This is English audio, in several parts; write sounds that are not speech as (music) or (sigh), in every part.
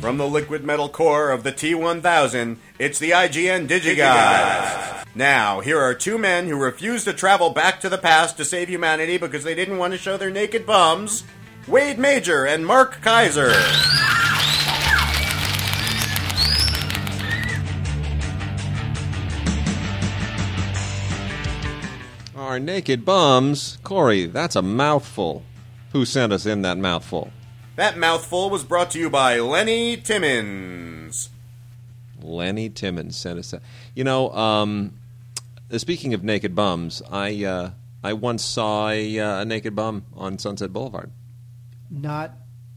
From the liquid metal core of the T1000, it's the IGN DigiGuys. Now, here are two men who refuse to travel back to the past to save humanity because they didn't want to show their naked bums Wade Major and Mark Kaiser. Our naked bums. Corey, that's a mouthful. Who sent us in that mouthful? That mouthful was brought to you by Lenny Timmons. Lenny Timmons sent us that. You know, um, speaking of naked bums, I uh, I once saw a, uh, a naked bum on Sunset Boulevard. Not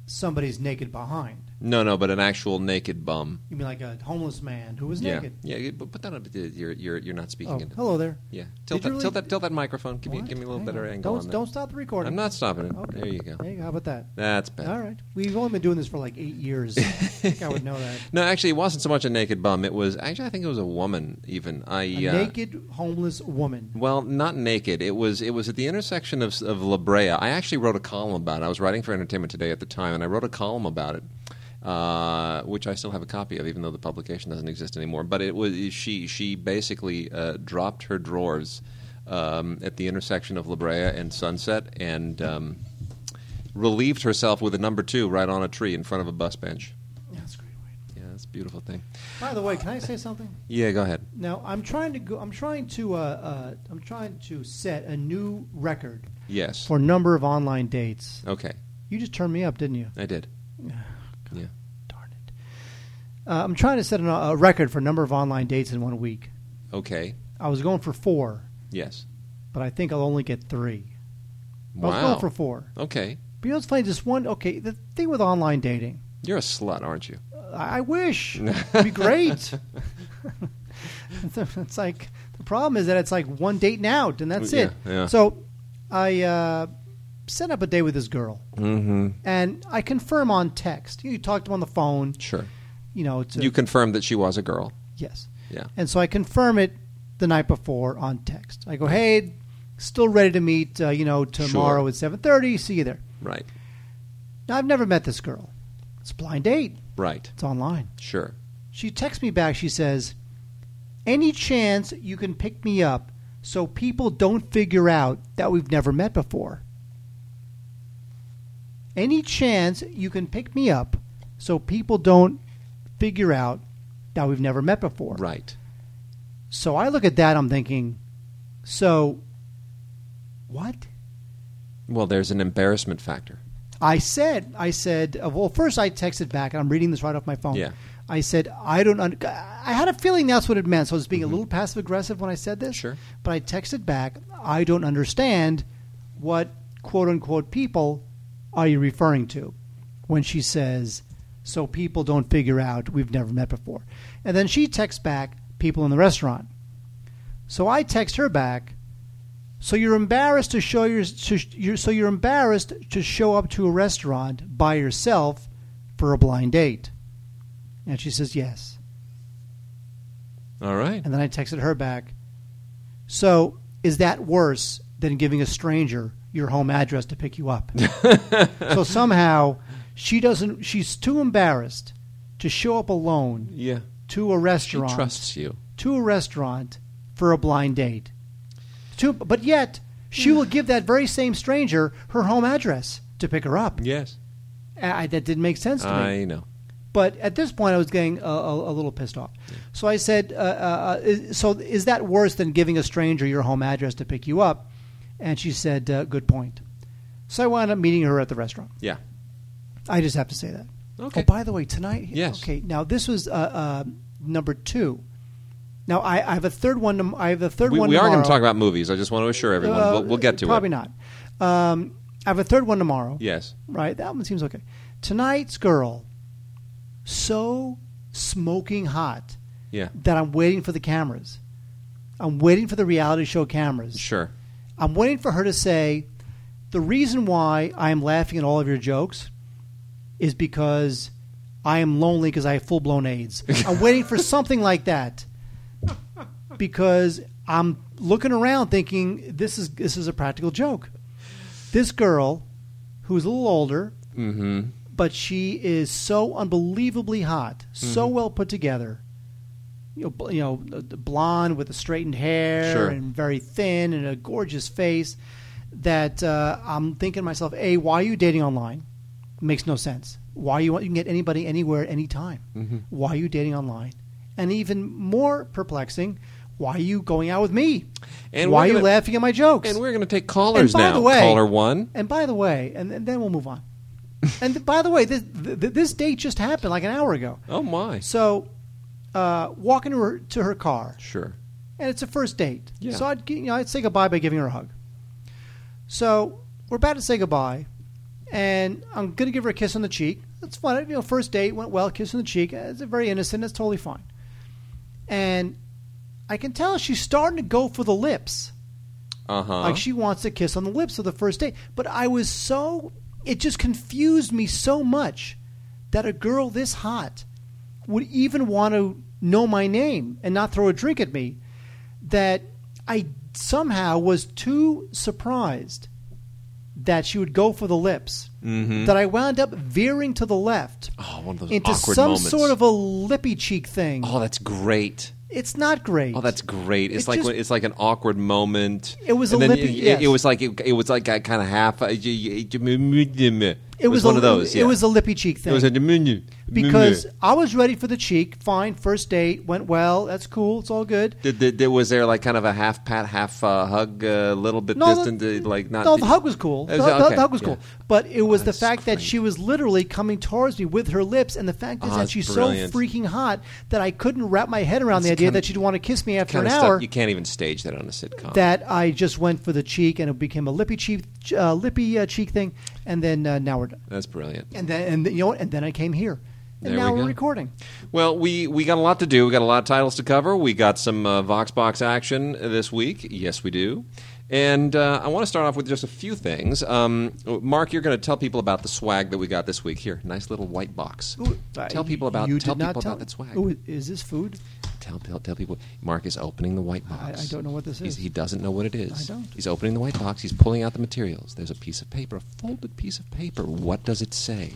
somebody's naked behind. No, no, but an actual naked bum. You mean like a homeless man who was Yeah, naked? yeah. you- But put that up. You're you're you're not speaking Oh, into. hello there. Yeah, tilt that, really- tilt that, tilt that microphone. Give me give me a little Hang better on. angle. Don't on don't stop the recording. I'm not stopping it. Okay. There you go. There you go. How about that? That's better. All right. We've only been doing this for like eight years. I think I would know that. (laughs) No, actually, it wasn't so much a naked bum. It was actually, I think it was a woman. Even I. A uh, naked homeless woman. Well, not naked. It was it was at the intersection of, of La Brea. I actually wrote a column about it. I was writing for Entertainment Today at the time, and I wrote a column about it, uh, which I still have a copy of, even though the publication doesn't exist anymore. But it was she she basically uh, dropped her drawers um, at the intersection of La Brea and Sunset, and um, relieved herself with a number two right on a tree in front of a bus bench. That's great. Yeah, that's a beautiful thing. By the way, can I say something? Yeah, go ahead. Now I'm trying to go. I'm trying to. Uh, uh, I'm trying to set a new record Yes. for number of online dates. Okay, You just turned me up, didn't you? I did. Yeah. Darn it. Uh, I'm trying to set an, a record for number of online dates in one week. Okay. I was going for four, Yes. but I think I'll only get three. I was Wow. going for four. Okay. But you know what's funny? Just one. Okay, the thing with online dating. You're a slut, aren't you? I I wish (laughs) it'd be great. (laughs) it's like the problem is that it's like one date and out, and that's Yeah, it. yeah. So I uh, set up a date with this girl, Mm-hmm. and I confirm on text. You talked to him on the phone. Sure. You know, to, You confirmed that she was a girl. yes, Yeah. and so I confirm it the night before on text. I go, hey, still ready to meet. Uh, you know, tomorrow Sure. at seven thirty. See you there. Right. Now I've never met this girl. It's a blind date. Right. It's online. Sure. She texts me back. She says, "Any chance you can pick me up so people don't figure out that we've never met before? Any chance you can pick me up so people don't figure out that we've never met before?" Right. So I look at that. I'm thinking, so what? Well, there's an embarrassment factor. I said, I said, uh, well, first I texted back, and I'm reading this right off my phone. Yeah. I said, I don't. Un- I had a feeling that's what it meant. So I was being a little passive aggressive when I said this. Mm-hmm. Sure. But I texted back, I don't understand what quote unquote people are you referring to when she says, so people don't figure out we've never met before. And then she texts back, people in the restaurant. So I text her back, so you're embarrassed to show your, to, you're, so you're embarrassed to show up to a restaurant by yourself for a blind date. And she says yes. All right. And then I texted her back. So is that worse than giving a stranger your home address to pick you up? (laughs) so somehow she doesn't. She's too embarrassed to show up alone Yeah. to a She restaurant. trusts you. to a restaurant for a blind date. To, but yet she will give that very same stranger her home address to pick her up. Yes. I, that didn't make sense to me. I know. But at this point, I was getting a, a, a little pissed off. So I said, uh, uh, is, "So is that worse than giving a stranger your home address to pick you up?" And she said, uh, "Good point." So I wound up meeting her at the restaurant. Yeah. I just have to say that. Okay. Oh, by the way, tonight. Yes. Okay. Now this was uh, uh, number two. Now I, I have a third one. I have a third We, one. we are going to talk about movies. I just want to assure everyone. Uh, we'll, we'll get to probably it. Probably not. Um, I have a third one tomorrow. Yes. Right. That one seems okay. Tonight's girl, so smoking hot Yeah. that I'm waiting for the cameras. I'm waiting for the reality show cameras. Sure. I'm waiting for her to say, the reason why I am laughing at all of your jokes is because I am lonely because I have full blown AIDS. (laughs) I'm waiting for something like that because I'm looking around thinking this is this is a practical joke. This girl, who's a little older, Mm-hmm. but she is so unbelievably hot, so Mm-hmm. well put together. You know, you know, blonde with the straightened hair Sure. and very thin and a gorgeous face. That uh, I'm thinking to myself, a, why are you dating online? Makes no sense. Why you want you can get anybody anywhere anytime? Mm-hmm. Why are you dating online? And even more perplexing, why are you going out with me? And why are you gonna- laughing at my jokes? And we're going to take callers now. the way- Caller one. And by the way, and, and then we'll move on. (laughs) and th- by the way, this, th- this date just happened like an hour ago. Oh my. So, uh, walking to her to her car, Sure. and it's a first date. Yeah. So I'd you know I'd say goodbye by giving her a hug. So we're about to say goodbye, and I'm gonna give her a kiss on the cheek. That's fine. You know, first date went well. Kiss on the cheek. It's very innocent. It's totally fine. And I can tell she's starting to go for the lips. Uh huh. Like she wants to kiss on the lips of the first date. But I was so it just confused me so much that a girl this hot would even want to know my name and not throw a drink at me that I somehow was too surprised that she would go for the lips Mhm. that I wound up veering to the left Oh, one of those into awkward some moments. sort of a lippy cheek thing. Oh, that's great. It's not great. Oh, that's great. It's It like just- it's like an awkward moment. It was and a lippy- It, yes. it was like it, it was like kind of half. uh, It it was, one a, of those. Yeah. It was a lippy cheek thing. It was a because I was ready for the cheek. Fine, first date went well. That's cool. It's all good. Did, did, did- was there like kind of a half pat, half uh, hug, a little bit No, distant, the, uh, like not? no, the hug was cool. The, was- the- okay, the hug was yeah. cool, but it was the that's fact that she was literally coming towards me with her lips, and the fact is Oh, that she's brilliant. so freaking hot that I couldn't wrap my head around the idea kinda- that she'd want to kiss me after an hour. stuff you can't even stage that on a sitcom. that I just went for the cheek, and it became a lippy cheek, uh, lippy uh, cheek thing, and then uh, now we're done. That's brilliant. And then, and you know, what? and then I came here, and There now we are recording. Well, we, we got a lot to do. We got a lot of titles to cover. We got some uh, VoxBox action this week. Yes, we do. And uh, I want to start off with just a few things. Um, Mark, you're going to tell people about the swag that we got this week. Here, nice little white box. Ooh, tell people about you tell people about that swag. Ooh, is this food? Tell, tell tell people. Mark is opening the white box. I don't know what this He's- is. He doesn't know what it is. I don't. He's opening the white box. He's pulling out the materials. There's a piece of paper, a folded piece of paper. What does it say?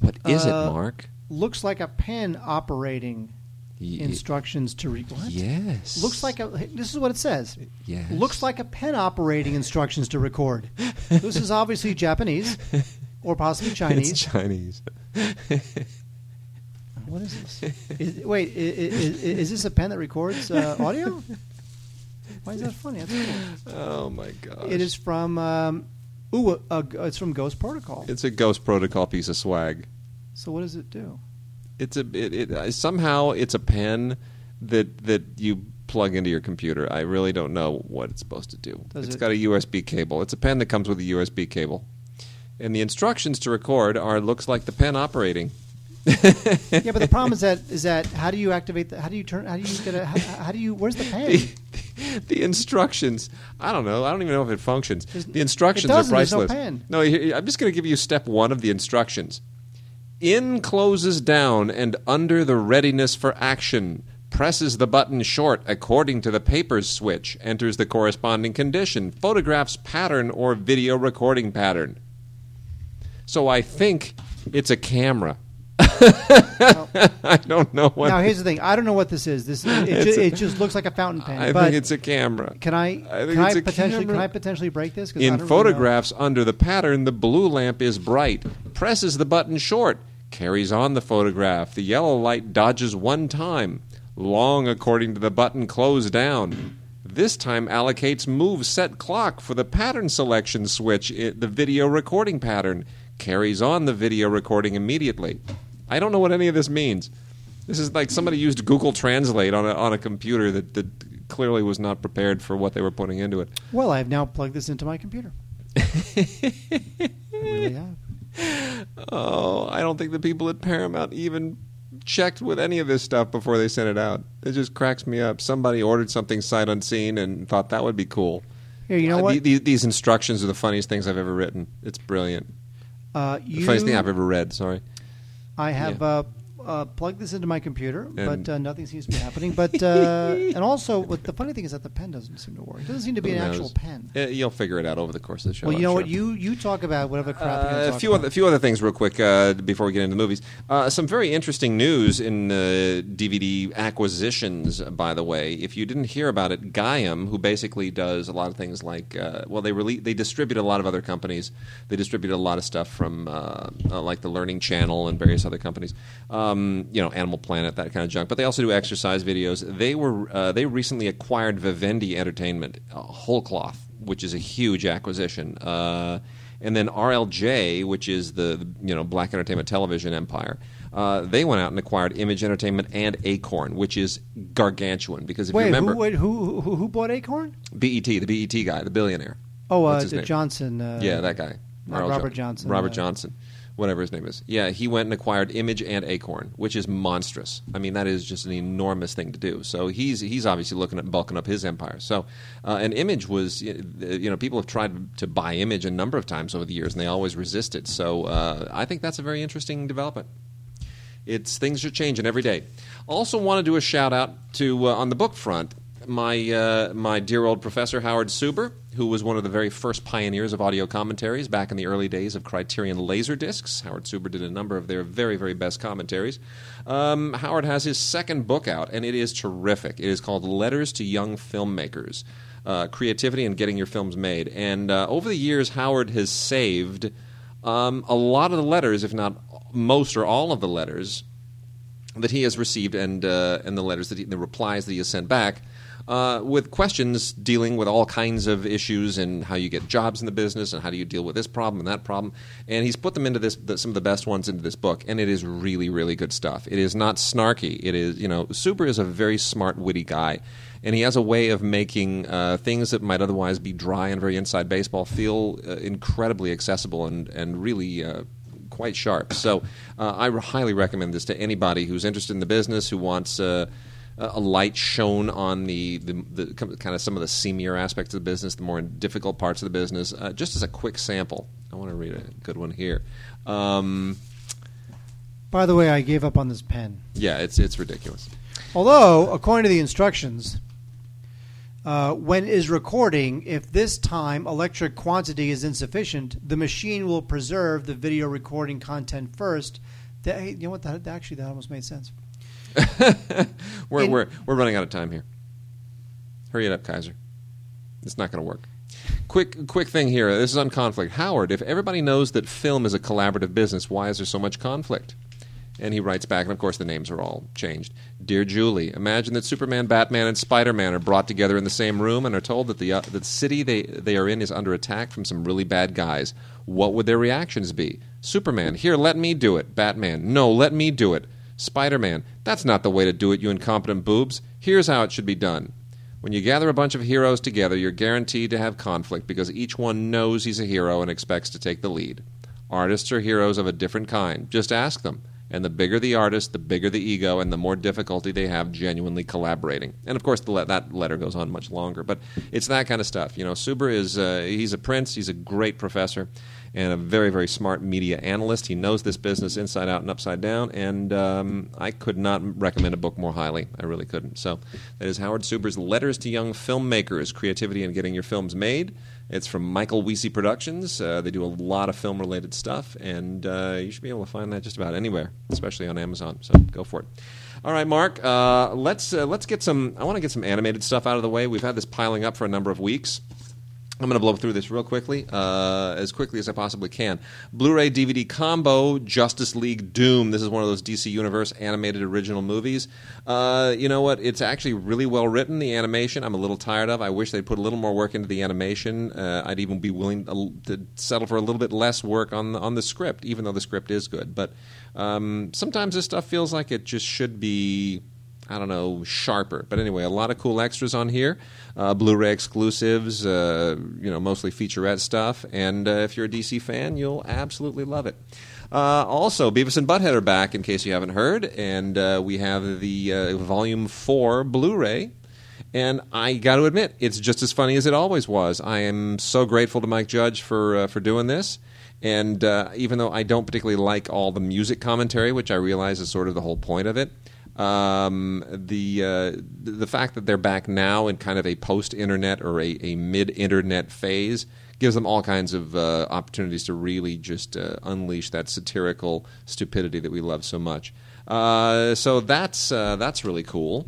What is Uh, it, Mark? Looks like a pen operating instructions to read. What? Yes. Looks like a. This is what it says. Yes. Looks like a pen operating instructions to record. this is obviously Japanese, (laughs) or possibly Chinese. It's Chinese. (laughs) What is this? (laughs) Is, wait, is, is, this a pen that records uh, (laughs) audio? Why is that funny? That's cool. Oh my god! It is from. Um, ooh, uh, uh, it's from Ghost Protocol. It's a Ghost Protocol piece of swag. So what does it do? It's a it, it uh, somehow it's a pen that that you plug into your computer. I really don't know what it's supposed to do. Does It's it- got a USB cable. It's a pen that comes with a USB cable, and the instructions to record are looks like the pen operating. (laughs) Yeah, but the problem is that is that how do you activate the? How do you turn? How do you get a? How, how do you? Where's the pen? (laughs) the, the instructions. I don't know. I don't even know if it functions. There's- the instructions are doesn't. No priceless. No, I'm just going to give you step one of the instructions. In closes down and under the readiness for action. Presses the button short according to the papers switch. Enters the corresponding condition. Photographs pattern or video recording pattern. So I think it's a camera. (laughs) I don't know what. now here's the thing. I don't know what this is. This (laughs) it, It's ju- a- it just looks like a fountain pen. I think it's a camera. can I? I think can it's I a potentially? camera. Can I potentially break this? In don't really photographs under the pattern, the blue lamp is bright. Presses the button short. Carries on the photograph. The yellow light dodges one time. Long according to the button close down. This time allocates move set clock for the pattern selection switch, i- the video recording pattern. Carries on the video recording immediately. I don't know what any of this means. This is like somebody used Google Translate on a, on a computer that, that clearly was not prepared for what they were putting into it. Well, I have now plugged this into my computer. I really have. Oh, I don't think the people at Paramount even checked with any of this stuff before they sent it out. It just cracks me up. Somebody ordered something sight unseen and thought that would be cool. Here, you know Uh, what? the- the- these instructions are the funniest things I've ever written. It's brilliant. uh, The you, funniest thing I've ever read. Sorry. I have yeah. Uh, uh, plug this into my computer, And- but uh, nothing seems to be happening. But uh, (laughs) and also, what the funny thing is that the pen doesn't seem to work. It doesn't seem to be Who an knows? actual pen. Uh, you'll figure it out over the course of the show. well, you I'm know sure. what? You you talk about whatever crap you're Uh, a talk few about. other, a few other things, real quick, uh, before we get into the movies. Uh, some very interesting news in uh, DVD acquisitions. By the way, if you didn't hear about it, Gaiam, who basically does a lot of things like, uh, well, they rele- they distribute a lot of other companies. They distribute a lot of stuff from uh, uh, like the Learning Channel and various other companies. Um, you know, Animal Planet, that kind of junk. But they also do exercise videos. They were uh, they recently acquired Vivendi Entertainment, uh, whole cloth, which is a huge acquisition. Uh, and then RLJ, which is the you know Black Entertainment Television empire, uh, they went out and acquired Image Entertainment and Acorn, which is gargantuan. Because if Wait, you remember, who, wait, who who who bought Acorn? BET, the BET guy, the billionaire. Oh, uh? Johnson. Uh, yeah, that guy, Robert Jo- Johnson, Robert uh, Johnson, whatever his name is. Yeah, he went and acquired Image and Acorn, which is monstrous. I mean, that is just an enormous thing to do. So he's he's obviously looking at bulking up his empire. So, uh, and Image was, you know, people have tried to buy Image a number of times over the years, and they always resisted. So uh, I think that's a very interesting development. It's things are changing every day. Also, want to do a shout out to uh, on the book front. My uh, my dear old professor Howard Suber, who was one of the very first pioneers of audio commentaries back in the early days of Criterion Laserdiscs. Howard Suber did a number of their very very best commentaries. Um, Howard has his second book out, and it is terrific. It is called Letters to Young Filmmakers: uh, Creativity and Getting Your Films Made. And uh, over the years, Howard has saved um, a lot of the letters, if not most or all of the letters that he has received and uh, and the letters that he, the replies that he has sent back uh, with questions dealing with all kinds of issues and how you get jobs in the business and how do you deal with this problem and that problem. And he's put them into this the, some of the best ones into this book. And it is really really good stuff. It is not snarky. It is you know Super is a very smart witty guy. And he has a way of making uh, things that might otherwise be dry and very inside baseball feel uh, incredibly accessible and and really uh, quite sharp. So uh, I highly recommend this to anybody who's interested in the business, who wants uh, a light shown on the, the, the kind of some of the seamier aspects of the business, the more difficult parts of the business. Uh, just as a quick sample, I want to read a good one here. Um, By the way, I gave up on this pen. yeah, it's it's ridiculous. Although, according to the instructions, uh, when is recording, if this time electric quantity is insufficient, the machine will preserve the video recording content first. That, hey, you know what? That, actually, that almost made sense. (laughs) we're, In- we're, we're running out of time here. Hurry it up, Kaiser. It's not going to work. Quick, quick thing here. This is on conflict. Howard, if everybody knows that film is a collaborative business, why is there so much conflict? And he writes back, and of course the names are all changed. Dear Julie, imagine that Superman, Batman, and Spider Man are brought together in the same room and are told that the, uh, the city they, they are in is under attack from some really bad guys. What would their reactions be? Superman, here, let me do it. Batman, no, let me do it. Spider Man, that's not the way to do it, you incompetent boobs. Here's how it should be done. When you gather a bunch of heroes together, you're guaranteed to have conflict because each one knows he's a hero and expects to take the lead. Artists are heroes of a different kind. Just ask them. And the bigger the artist, the bigger the ego, and the more difficulty they have genuinely collaborating. And of course, le- that letter goes on much longer. But it's that kind of stuff. You know, Suber is uh, he's a prince. He's a great professor and a very very smart media analyst. He knows this business inside out and upside down. And um, I could not recommend a book more highly. I really couldn't. So that is Howard Suber's Letters to Young Filmmakers: Creativity and Getting Your Films Made. It's from Michael Wiese Productions. Uh, they do a lot of film related stuff, and uh, you should be able to find that just about anywhere, especially on Amazon. So go for it. All right, Mark. Uh, let's uh, let's get some. I want to get some animated stuff out of the way. We've had this piling up for a number of weeks. I'm going to blow through this real quickly, uh, as quickly as I possibly can. Blu-ray DVD combo: Justice League Doom. This is one of those DC Universe animated original movies. Uh, you know what? It's actually really well written. The animation, I'm a little tired of. I wish they'd put a little more work into the animation. Uh, I'd even be willing to, to settle for a little bit less work on the, on the script, even though the script is good. But um, sometimes this stuff feels like it just should be I don't know, sharper. But anyway, a lot of cool extras on here. Uh, Blu-ray exclusives, uh, you know, mostly featurette stuff. And uh, if you're a DC fan, you'll absolutely love it. Uh, also, Beavis and Butthead are back, in case you haven't heard, and uh, we have the uh, Volume Four Blu-ray And I got to admit, it's just as funny as it always was. I am so grateful to Mike Judge for for doing this. And even though I don't particularly like all the music commentary, which I realize is sort of the whole point of it, um, the uh, the fact that they're back now in kind of a post-internet or a, a mid-internet phase gives them all kinds of uh, opportunities to really just uh, unleash that satirical stupidity that we love so much. Uh, so that's uh, that's really cool.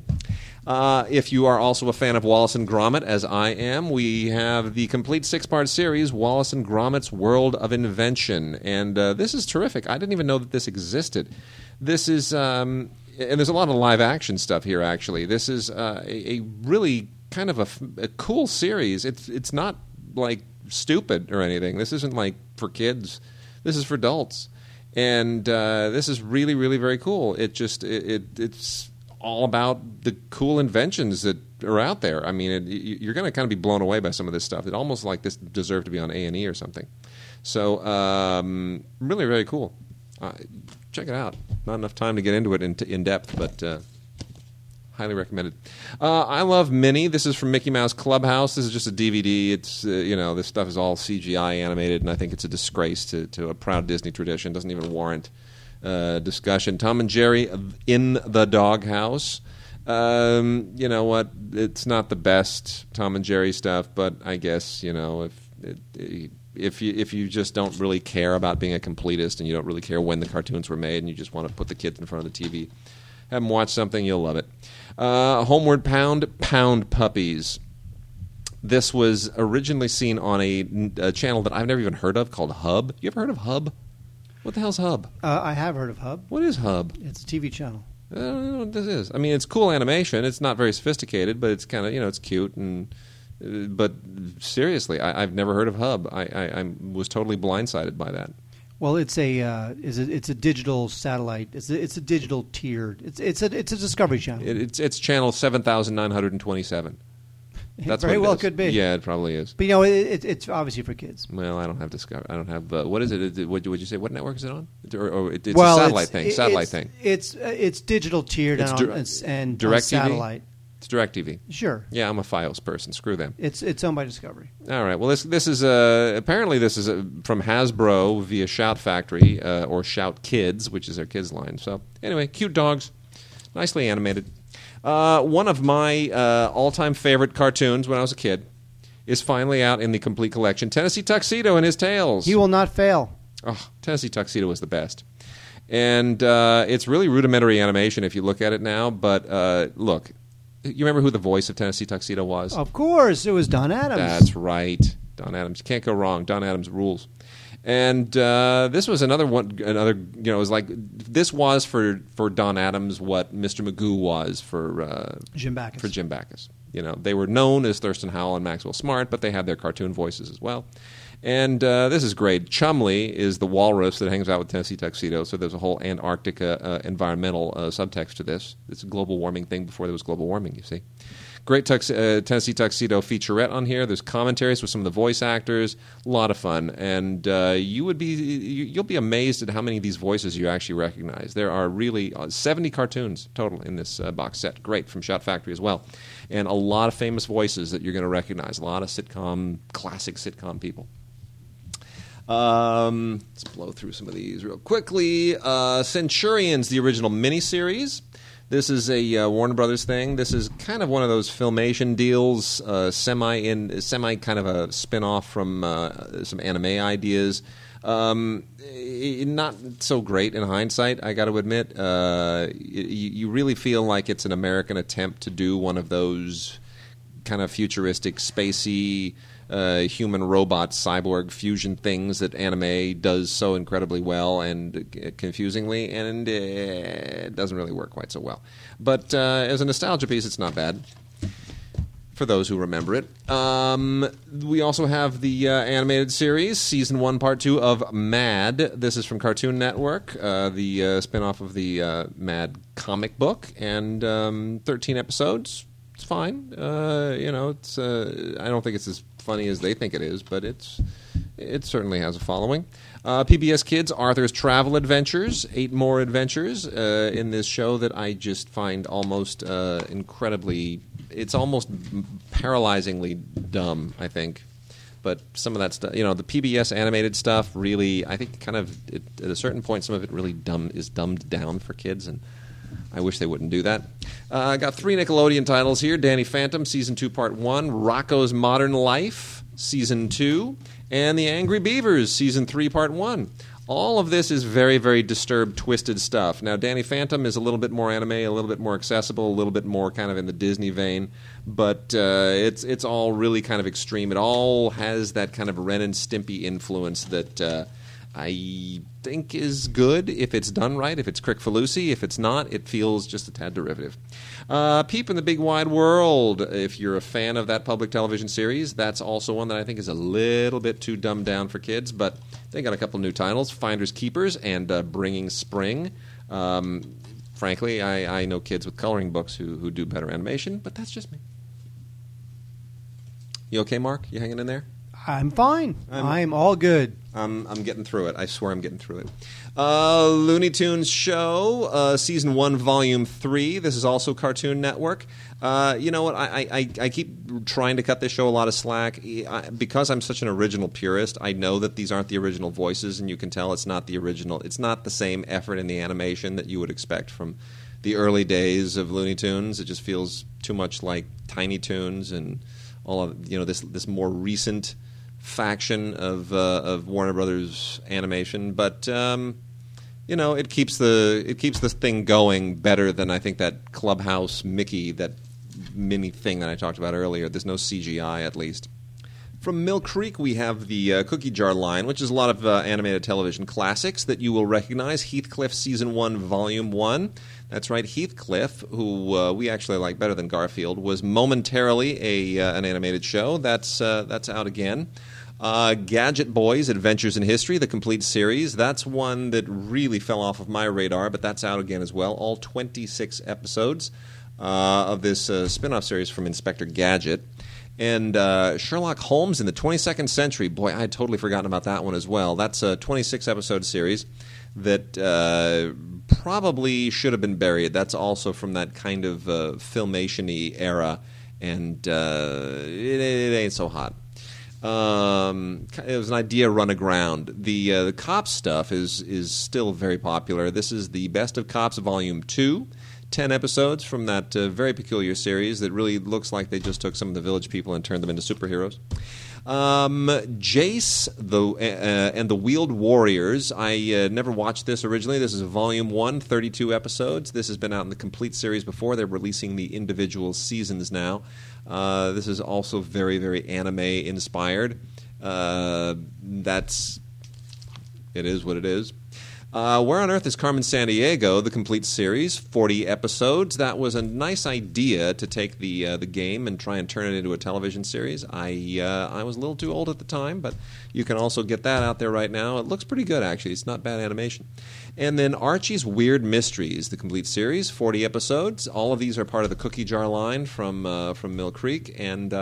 Uh, if you are also a fan of Wallace and Gromit, as I am, we have the complete six-part series, Wallace and Gromit's World of Invention, and this is terrific. I didn't even know that this existed. This is, um, and there's a lot of live-action stuff here. Actually, this is uh, a, a really kind of a cool series. It's it's not like stupid or anything. This isn't like for kids. This is for adults, and uh, this is really, really very cool. It just it, it it's all about the cool inventions that are out there. I mean, it, you- you're going to kind of be blown away by some of this stuff. It almost like this deserved to be on A and E or something. So, um, really, very cool. Uh, check it out. Not enough time to get into it in, in depth, but uh, highly recommended. Uh, I love Minnie. This is from Mickey Mouse Clubhouse. This is just a DVD. It's uh, you know this stuff is all CGI animated, and I think it's a disgrace to, to a proud Disney tradition. Doesn't even warrant uh, discussion. Tom and Jerry in the doghouse. Um, you know what? It's not the best Tom and Jerry stuff, but I guess you know if it, if you if you just don't really care about being a completist and you don't really care when the cartoons were made and you just want to put the kids in front of the TV, have them watch something, you'll love it. Uh, Homeward Pound, Pound Puppies. This was originally seen on a, a channel that I've never even heard of called Hub. You ever heard of Hub? What the hell's Hub? Uh, I have heard of Hub. What is Hub? It's a TV channel. I don't know what this is. I mean, it's cool animation. It's not very sophisticated, but it's kind of you know it's cute and. Uh, But seriously, I, I've never heard of Hub. I, I, I was totally blindsided by that. Well, it's a uh, is a, it's a digital satellite. It's a, it's a digital tiered. It's it's a it's a Discovery Channel. It, it's it's channel seven thousand nine hundred and twenty-seven. (laughs) That's very what it well is. could be. Yeah, it probably is. But you know, it, it, it's obviously for kids. Well, I don't have Discovery. I don't have. Uh, what is it? It what would you say? What network is it on? Or, or it, it's well, a satellite it's, thing. it- Satellite it's, thing. It's uh, it's digital tiered It's and, on, it's, and Direct satellite. It's DirecTV. Sure, Yeah, I'm a FiOS person. Screw them. it's it's owned by Discovery. All right. Well, this this is uh, apparently this is uh, from Hasbro via Shout Factory uh, or Shout Kids, which is their kids line. So anyway, cute dogs, nicely animated. Uh, one of my uh, all-time favorite cartoons when I was a kid is finally out in the complete collection. Tennessee Tuxedo and his tales. He will not fail. Oh, Tennessee Tuxedo was the best. And uh, it's really rudimentary animation if you look at it now. But uh, look, you remember who the voice of Tennessee Tuxedo was? Of course, it was Don Adams. That's right. Don Adams. You Can't go wrong. Don Adams rules. And uh, this was another one. Another, you know, it was like this was for for Don Adams what Mr. Magoo was for uh, Jim Backus. for Jim Backus. You know, they were known as Thurston Howell and Maxwell Smart, but they had their cartoon voices as well. And uh, this is great. Chumley is the walrus that hangs out with Tennessee Tuxedo, so there's a whole Antarctica uh, environmental uh, subtext to this. It's a global warming thing before there was global warming, you see. Great tux- uh, Tennessee Tuxedo featurette on here. There's commentaries with some of the voice actors. A lot of fun, and uh, you would be you, you'll be amazed at how many of these voices you actually recognize. There are really uh, 70 cartoons total in this box set. Great from Shout Factory as well, and a lot of famous voices that you're going to recognize. A lot of sitcom classic sitcom people. Um, let's blow through some of these real quickly. Uh, Centurions, the original miniseries. This is a uh, Warner Brothers thing. This is kind of one of those filmation deals, uh, semi in semi kind of a spin off from uh, some anime ideas. Um, not so great in hindsight, I got to admit. Uh, y- you really feel like it's an American attempt to do one of those kind of futuristic, spacey, uh, human robot cyborg fusion things that anime does so incredibly well and uh, confusingly, and it doesn't really work quite so well. But uh, as a nostalgia piece, it's not bad. For those who remember it, um, we also have the uh, animated series, season one, part two of Mad. This is from Cartoon Network, uh, the uh, spinoff of the uh, Mad comic book, and um, 13 episodes it's fine. Uh, you know, it's. I don't think it's as funny as they think it is, but it's. It certainly has a following. Uh, PBS Kids, Arthur's Travel Adventures, eight more adventures uh, in this show that I just find almost uh, incredibly it's almost paralyzingly dumb. I think, but some of that stuff, you know, the PBS animated stuff, really, I think, kind of it, at a certain point, some of it really dumb is dumbed down for kids, and I wish they wouldn't do that. Uh, I got three Nickelodeon titles here: Danny Phantom, season two, part one; Rocko's Modern Life, season two, and The Angry Beavers, season three, part one. All of this is very, very disturbed, twisted stuff. Now, Danny Phantom is a little bit more anime, a little bit more accessible, a little bit more kind of in the Disney vein, but uh, it's it's all really kind of extreme. It all has that kind of Ren and Stimpy influence that. Uh, I think is good if it's done right, if it's Kricfalusi. If it's not, it feels just a tad derivative. Uh, Peep in the Big Wide World. If you're a fan of that public television series, that's also one that I think is a little bit too dumbed down for kids, but they got a couple new titles Finders Keepers and uh, Bringing Spring. Um, frankly, I, I know kids with coloring books who, who do better animation, but that's just me. You okay, Mark? You hanging in there? I'm fine. I'm- I'm all good. I'm, I'm getting through it. I swear I'm getting through it. Uh, Looney Tunes Show, uh, Season 1, Volume 3. This is also Cartoon Network. Uh, you know what? I, I, I keep trying to cut this show a lot of slack. I, because I'm such an original purist, I know that these aren't the original voices, and you can tell it's not the original. It's not the same effort in the animation that you would expect from the early days of Looney Tunes. It just feels too much like Tiny Toons and all of you know this this more recent faction of uh, of Warner Brothers animation, but um, you know it keeps the it keeps this thing going better than I think that Clubhouse Mickey that mini thing that I talked about earlier. There's no CGI at least. From Mill Creek, we have the uh, Cookie Jar line, which is a lot of uh, animated television classics that you will recognize. Heathcliff Season 1, Volume 1. That's right, Heathcliff, who uh, we actually like better than Garfield, was momentarily a, uh, an animated show. That's, uh, that's out again. Uh, Gadget Boys Adventures in History, the complete series. That's one that really fell off of my radar, but that's out again as well. All 26 episodes uh, of this uh, spin off series from Inspector Gadget. And uh, Sherlock Holmes in the 22nd Century. Boy, I had totally forgotten about that one as well. That's a 26 episode series that uh, probably should have been buried. That's also from that kind of uh, filmation y era, and uh, it, it ain't so hot. Um, it was an idea run aground. The uh, the cops stuff is is still very popular. This is the Best of Cops Volume Two. 10 episodes from that uh, very peculiar series that really looks like they just took some of the village people and turned them into superheroes. Um, Jace the uh, and the Wheeled Warriors. I uh, never watched this originally. This is volume one, 32 episodes. This has been out in the complete series before. They're releasing the individual seasons now. Uh, this is also very, very anime inspired. Uh, that's it is what it is. Uh, Where on Earth is Carmen Sandiego? The complete series, forty episodes. That was a nice idea to take the uh, the game and try and turn it into a television series. I uh, I was a little too old at the time, but you can also get that out there right now. It looks pretty good actually. It's not bad animation. And then Archie's Weird Mysteries, the complete series, forty episodes. All of these are part of the Cookie Jar line from uh, from Mill Creek, and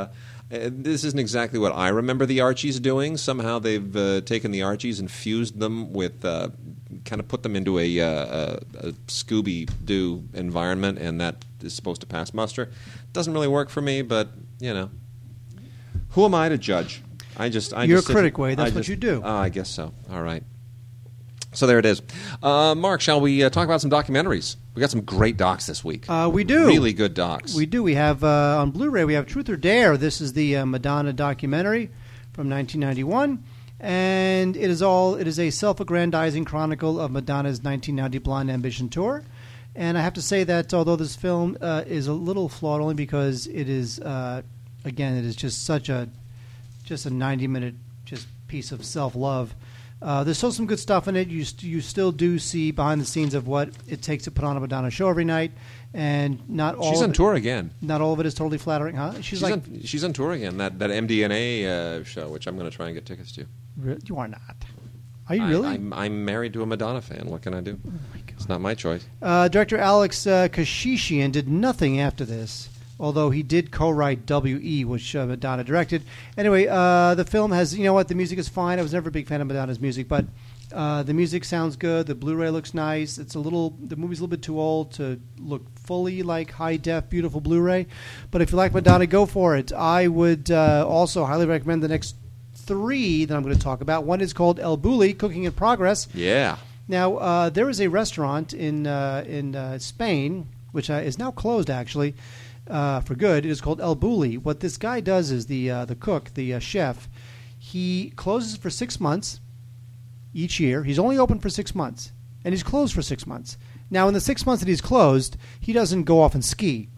uh, this isn't exactly what I remember the Archies doing. Somehow they've uh, taken the Archies and fused them with, uh, kind of put them into a, uh, a, a Scooby Doo environment, and that is supposed to pass muster. Doesn't really work for me, but you know, who am I to judge? I just I You're just a critic, way. That's I what just- you do. Oh, I guess so. All right. So there it is. Uh, Mark, shall we uh, talk about some documentaries? We got some great docs this week. Uh, we do. Really good docs. We do. We have uh, on Blu-ray. We have Truth or Dare. This is the uh, Madonna documentary from 1991, and it is all. It is a self-aggrandizing chronicle of Madonna's 1990 Blonde Ambition tour. And I have to say that although this film uh, is a little flawed, only because it is, uh, again, it is just such a, just a 90-minute just piece of self-love. Uh, there's still some good stuff in it. You st- you still do see behind the scenes of what it takes to put on a Madonna show every night, and not all. She's on it- tour again. Not all of it is totally flattering, huh? She's, She's, like, on, she's on tour again. That that MDNA uh, show, which I'm going to try and get tickets to. Re- you are not. Are you I- really? I'm, I'm married to a Madonna fan. What can I do? It's not my choice. Uh, director Alex uh, Keshishian did nothing after this. Although he did co-write W.E., which uh, Madonna directed. Anyway, uh, the film has, you know what, the music is fine. I was never a big fan of Madonna's music, but uh, the music sounds good. The Blu-ray looks nice. It's a little, the movie's a little bit too old to look fully like high def, beautiful Blu-ray. But if you like Madonna, go for it. I would uh, also highly recommend the next three that I'm going to talk about. One is called El Bulli, Cooking in Progress. Yeah. Now, uh, there is a restaurant in uh, in uh, Spain, which uh, is now closed actually uh, for good. It is called El Bulli. What this guy does is the uh, the cook, the uh, chef, he closes for six months each year. He's only open for six months, and he's closed for six months. Now, in the six months that he's closed, he doesn't go off and ski.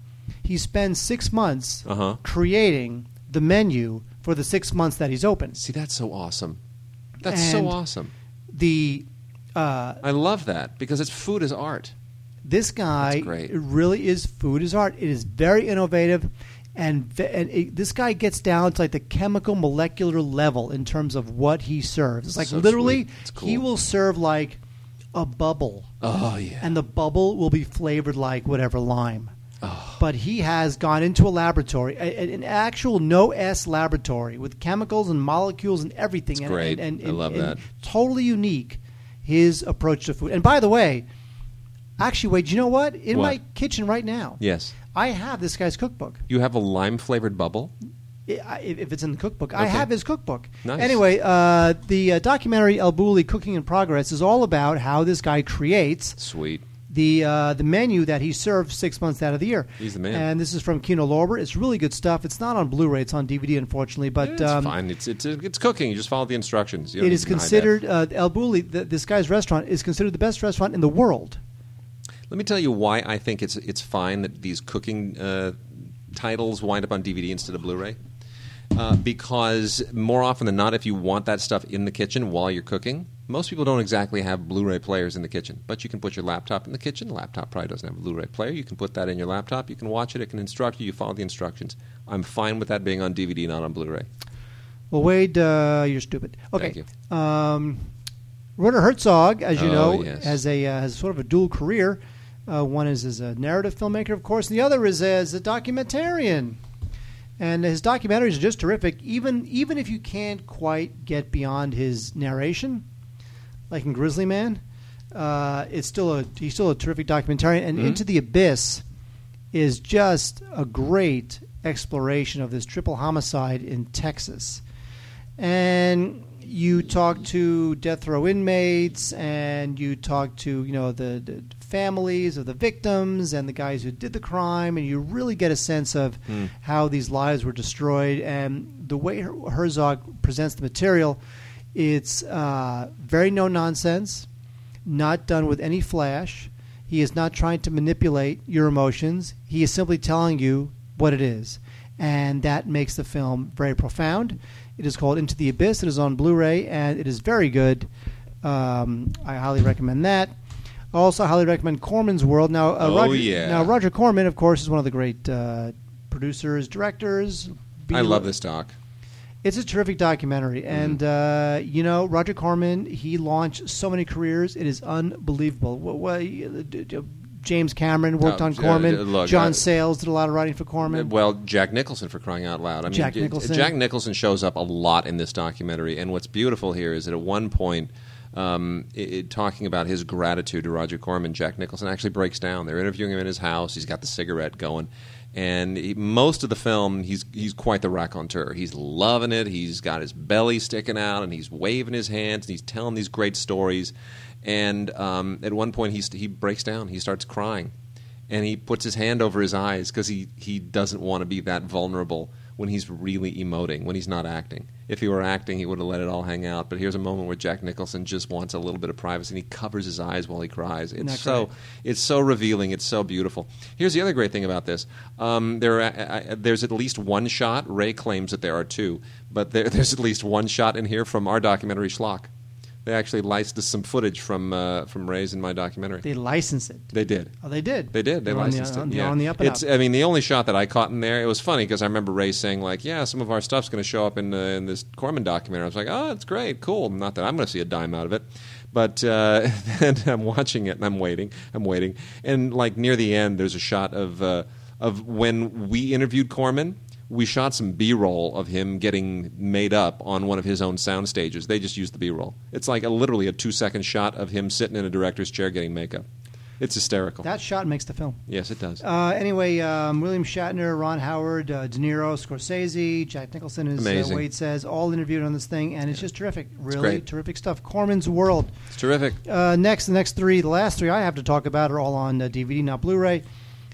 He spends six months Uh-huh. creating the menu for the six months that he's open. See, that's so awesome. That's so And- awesome. The uh, I love that because it's food is art. This guy it really is food is art. It is very innovative, and, and it, this guy gets down to like the chemical molecular level in terms of what he serves. It's like So literally. Cool. he will serve like a bubble, Oh yeah. and the bubble will be flavored like whatever lime. oh, But he has gone into a laboratory, a- an actual no S laboratory with chemicals and molecules and everything. It's and, great. And, and, I love and that. Totally unique. His approach to food. And by the way, actually, wait. Do you know what? In What? my kitchen right now, yes. I have this guy's cookbook. You have a lime flavored bubble. I- If it's in the cookbook, I Okay. have his cookbook. Nice. Anyway, uh, the uh, documentary El Bulli Cooking in Progress is all about how this guy creates Sweet. the uh, the menu that he serves six months out of the year. He's the man. And this is from Kino Lorber. It's really good stuff. It's not on Blu-ray. It's on DVD, unfortunately. But it's um, fine. It's, it's it's cooking. You just follow the instructions. You don't it need is to hide that. considered uh, El Bulli. This guy's restaurant is considered the best restaurant in the world. Let me tell you why I think it's it's fine that these cooking uh, titles wind up on DVD instead of Blu-ray. Uh, because more often than not, if you want that stuff in the kitchen while you're cooking, most people don't exactly have Blu-ray players in the kitchen. But you can put your laptop in the kitchen. The laptop probably doesn't have a Blu-ray player. You can put that in your laptop. You can watch it. It can instruct you. You follow the instructions. I'm fine with that being on DVD, not on Blu-ray. Well, Wade, uh, you're stupid. Okay. Thank you. Um, Werner Herzog, as you Oh, know, yes. has a uh, has sort of a dual career. Uh, one is as a narrative filmmaker, of course, and the other is as a documentarian. And his documentaries are just terrific. Even even if you can't quite get beyond his narration, like in Grizzly Man, uh, it's still a he's still a terrific documentarian. And Mhm. Into the Abyss is just a great exploration of this triple homicide in Texas. And you talk to death row inmates, and you talk to you know the, the families of the victims and the guys who did the crime, and you really get a sense of Hmm. how these lives were destroyed and the way Herzog presents the material. It's uh, very no nonsense, not done with any flash. He is not trying to manipulate your emotions. He is simply telling you what it is. And that makes the film very profound. It is called Into the Abyss. It is on Blu ray, and it is very good. Um, I highly recommend that. I also highly recommend Corman's World. Now, uh, Oh, Roger, yeah. now Roger Corman, of course, is one of the great uh, producers, directors. I love this doc. It's a terrific documentary, Mm-hmm. and uh, you know Roger Corman. He launched so many careers; it is unbelievable. Wh- wh- d- d- James Cameron worked No, on uh, Corman. look, John uh, Sayles did a lot of writing for Corman. Well, Jack Nicholson for crying out loud. I mean, Jack Nicholson. Jack Nicholson shows up a lot in this documentary, and what's beautiful here is that at one point, um, it, it- talking about his gratitude to Roger Corman, Jack Nicholson actually breaks down. They're interviewing him in his house. He's got the cigarette going, and he, most of the film, he's he's quite the raconteur. He's loving it. He's got his belly sticking out, and he's waving his hands, and he's telling these great stories. And um, at one point, he he breaks down. He starts crying and he puts his hand over his eyes because he, he doesn't want to be that vulnerable when he's really emoting, when he's not acting. If he were acting, he would have let it all hang out. But here's a moment where Jack Nicholson just wants a little bit of privacy, and he covers his eyes while he cries. It's so it's so revealing. It's so beautiful. Here's the other great thing about this: um, there are, I, I- there's at least one shot. Ray claims that there are two, but there, (laughs) there's at least one shot in here from our documentary Schlock. They actually licensed some footage from uh, from Ray's in my documentary. they licensed it. they did. Oh, they did. They did. They They're on the- licensed on it. yeah. on the up and it's. up. I mean, the only shot that I caught in there, it was funny because I remember Ray saying like, "Yeah, some of our stuff's going to show up in uh, in this Corman documentary." I was like, "Oh, that's great, cool." Not that I'm going to see a dime out of it, but uh, (laughs) then I'm watching it and I'm waiting, I'm waiting, and like near the end, there's a shot of. Uh, of when we interviewed Corman. We shot some B-roll of him getting made up on one of his own sound stages. They just used the B-roll. It's like a, literally a two-second shot of him sitting in a director's chair getting makeup. It's hysterical. That shot makes the film. yes, it does. Uh, anyway, um, William Shatner, Ron Howard, uh, De Niro, Scorsese, Jack Nicholson, as uh, Amazing. Wade says, all interviewed on this thing, and it's just terrific. Really great. terrific stuff. Corman's World. it's terrific. Uh, next, the next three, the last three I have to talk about are all on uh, DVD, not Blu-ray.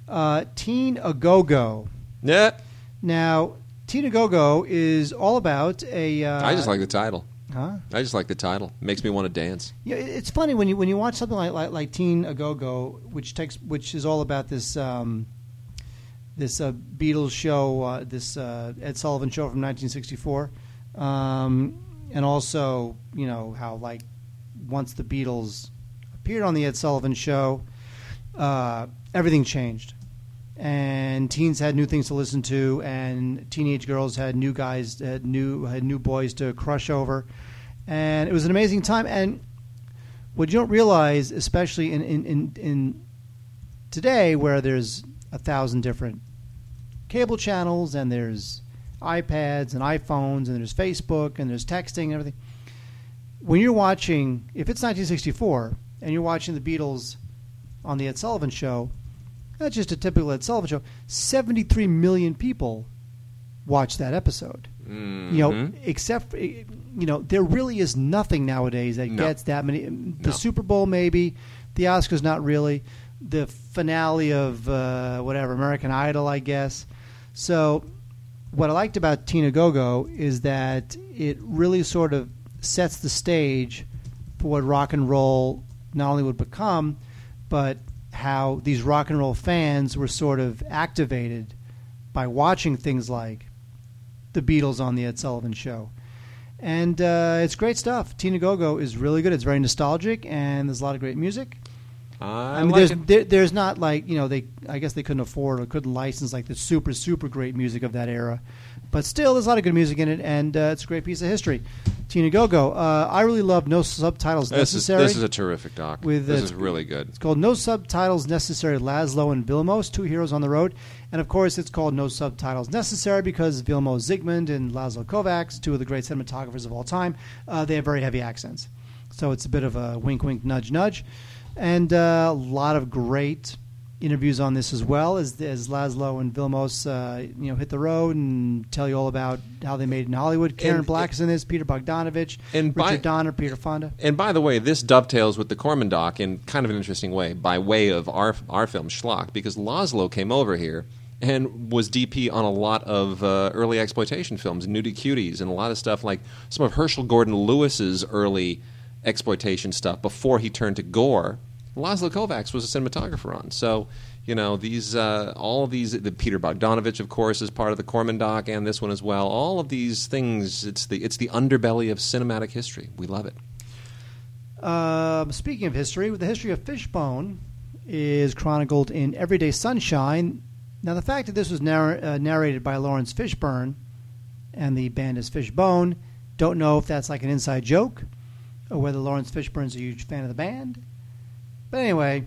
Uh, Teen A Go Go. Yeah, Now, Teen A Go Go is all about a. Uh, I just like the title. Huh? I just like the title. Makes me want to dance. Yeah, it- it's funny when you when you watch something like like, like Teen A Go Go, which takes which is all about this um, this uh, Beatles show, uh, this uh, Ed Sullivan show from 1964, um, and also you know how like once the Beatles appeared on the Ed Sullivan show, uh, everything changed. And teens had new things to listen to, and teenage girls had new guys, had new had new boys to crush over, and it was an amazing time. And what you don't realize, especially in in, in, in today, where there's a thousand different cable channels, and there's iPads and iPhones, and there's Facebook, and there's texting and everything. When you're watching, if it's 1964, and you're watching the Beatles on the Ed Sullivan Show, that's just a typical Ed Sullivan Show. 73 million people watch that episode you know, Mhm. except for, you know, there really is nothing nowadays that No. gets that many. The No. Super Bowl, maybe, the Oscars, not really. The finale of uh, whatever American Idol, I guess. So, what I liked about Teen-A-Go-Go is that it really sort of sets the stage for what rock and roll not only would become, but how these rock and roll fans were sort of activated by watching things like the Beatles on the Ed Sullivan Show. And uh, it's great stuff. Teen-A-Go-Go is really good. It's very nostalgic, and there's a lot of great music. I, I mean, like there's there, there's not like you know they. I guess they couldn't afford or couldn't license like the super super great music of that era, but still there's a lot of good music in it, and uh, it's a great piece of history. Teen-A-Go-Go. Uh, I really love no subtitles This is, necessary. this is a terrific doc. With, this is really good. It's called No Subtitles Necessary Laszlo and Vilmos, two heroes on the road. And of course, it's called No Subtitles Necessary because Vilmos Zsigmond and Laszlo Kovacs, two of the great cinematographers of all time, uh, they have very heavy accents. So it's a bit of a wink, wink, nudge, nudge. And uh, a lot of great interviews on this as well as, as Laszlo and Vilmos uh, you know, hit the road and tell you all about how they made it in Hollywood. Karen And- Black is in this, Peter Bogdanovich, And by- Richard Donner, Peter Fonda. And by the way, this dovetails with the Corman doc in kind of an interesting way, by way of our our film Schlock, because Laszlo came over here and was DP on a lot of uh, early exploitation films, Nudie Cuties, and a lot of stuff like some of Herschell Gordon Lewis's early exploitation stuff before he turned to gore. Laszlo Kovacs was a cinematographer on. So, you know, these uh, all of these the Peter Bogdanovich, of course, is part of the Corman doc and this one as well. All of these things, it's the it's the underbelly of cinematic history. We love it. Um, speaking of history, the history of Fishbone is chronicled in Everyday Sunshine. Now, the fact that this was narr- uh, narrated by Laurence Fishburne and the band is Fishbone, don't know if that's like an inside joke or whether Laurence Fishburne's a huge fan of the band. But anyway,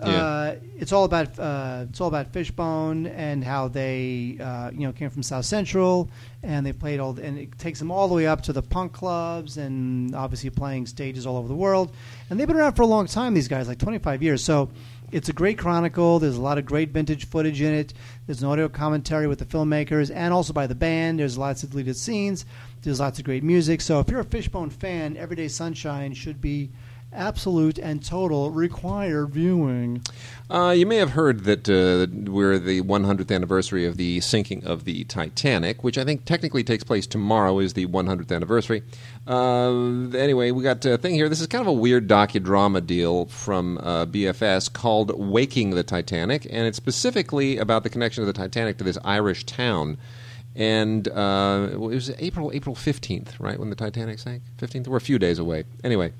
uh, it's all about uh, it's all about Fishbone and how they uh, you know came from South Central and they played all and it takes them all the way up to the punk clubs and obviously playing stages all over the world. And they've been around for a long time. These guys, like 25 years. So it's a great chronicle. There's a lot of great vintage footage in it. There's an audio commentary with the filmmakers and also by the band. There's lots of deleted scenes. There's lots of great music. So if you're a Fishbone fan, Everyday Sunshine should be absolute and total required viewing. Uh, you may have heard that uh, we're the 100th anniversary of the sinking of the Titanic, which I think technically takes place tomorrow. Is the 100th anniversary. Uh, anyway, we got a thing here. This is kind of a weird docudrama deal from uh, BFS called "Waking the Titanic," and it's specifically about the connection of the Titanic to this Irish town. And uh, it was April April 15th, right when the Titanic sank. 15th. We're a few days away. Anyway.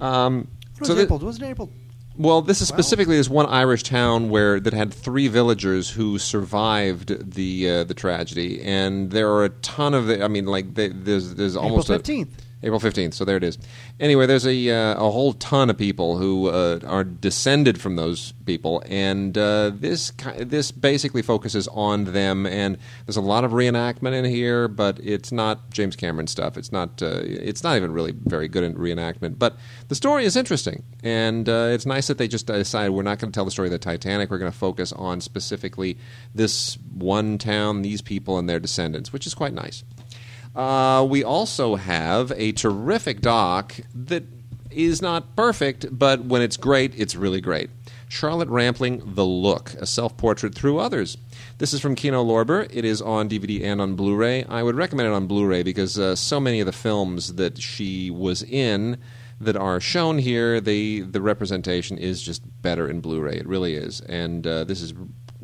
Um, It was so April. Wasn't April? well, this is specifically this one Irish town where that had three villagers who survived the uh, the tragedy, and there are a ton of. The, I mean, like they, there's there's almost April fifteenth. April 15th, so there it is. Anyway, there's a, uh, a whole ton of people who uh, are descended from those people, and uh, this this basically focuses on them. And there's a lot of reenactment in here, but it's not James Cameron stuff. It's not uh, it's not even really very good in reenactment. But the story is interesting, and uh, it's nice that they just decided we're not going to tell the story of the Titanic. We're going to focus on specifically this one town, these people, and their descendants, which is quite nice. Uh, we also have a terrific doc that is not perfect, but when it's great, it's really great. Charlotte Rampling, The Look, a self portrait through others. This is from Kino Lorber. It is on DVD and on Blu ray. I would recommend it on Blu ray because uh, so many of the films that she was in that are shown here, they, the representation is just better in Blu ray. It really is. And uh, this is,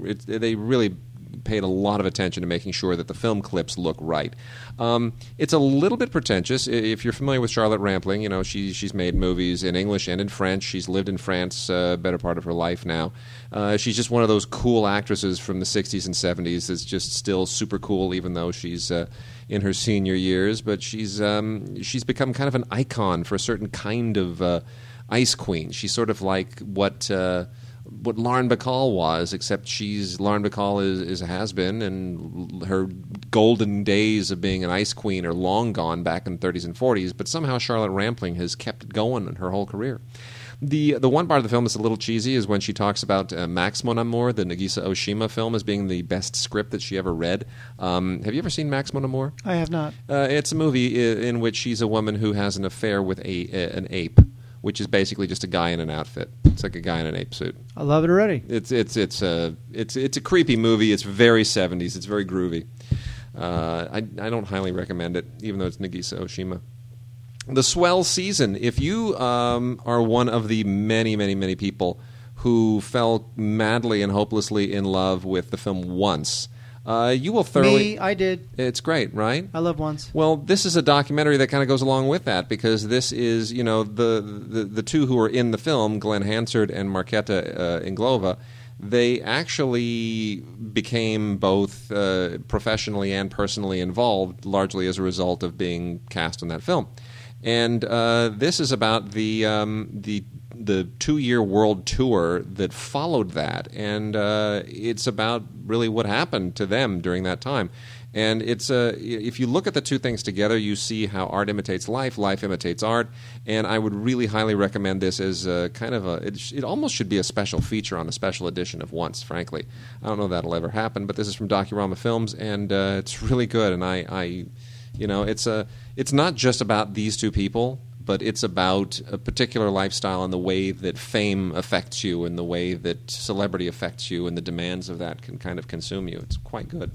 it, they really paid a lot of attention to making sure that the film clips look right. Um, it's a little bit pretentious. If you're familiar with Charlotte Rampling, you know she, she's made movies in English and in French. She's lived in France uh, better part of her life now. Uh, she's just one of those cool actresses from the 60s and 70s that's just still super cool, even though she's uh, in her senior years. But she's um, she's become kind of an icon for a certain kind of uh, ice queen. She's sort of like what. Uh, what Lauren Bacall was, except she's Lauren Bacall is, is a has been, and her golden days of being an ice queen are long gone back in the 30s and 40s. But somehow Charlotte Rampling has kept it going in her whole career. The the one part of the film that's a little cheesy is when she talks about uh, Max Mon Amour, the Nagisa Oshima film, as being the best script that she ever read. Um, have you ever seen Max Mon Amour? I have not. Uh, it's a movie in which she's a woman who has an affair with a, a an ape, which is basically just a guy in an outfit. It's like a guy in an ape suit. I love it already. It's it's it's a it's it's a creepy movie. It's very seventies. It's very groovy. Uh, I I don't highly recommend it, even though it's Nagisa Oshima. The swell season. If you um, are one of the many many many people who fell madly and hopelessly in love with the film once, uh, you will thoroughly. Me, I did. It's great, right? I love once. Well, this is a documentary that kind of goes along with that because this is, you know, the the, the two who are in the film, Glenn Hansard and Marketa uh, Irglova, they actually became both uh, professionally and personally involved, largely as a result of being cast in that film. And uh, this is about the um, the the two year world tour that followed that, and uh, it's about really what happened to them during that time. And it's uh, if you look at the two things together, you see how art imitates life, life imitates art. And I would really highly recommend this as a kind of a. It, it almost should be a special feature on a special edition of Once. Frankly, I don't know that'll ever happen, but this is from Docurama Films, and uh, it's really good. And I, I, you know, it's a. It's not just about these two people but it's about a particular lifestyle and the way that fame affects you and the way that celebrity affects you and the demands of that can kind of consume you. It's quite good.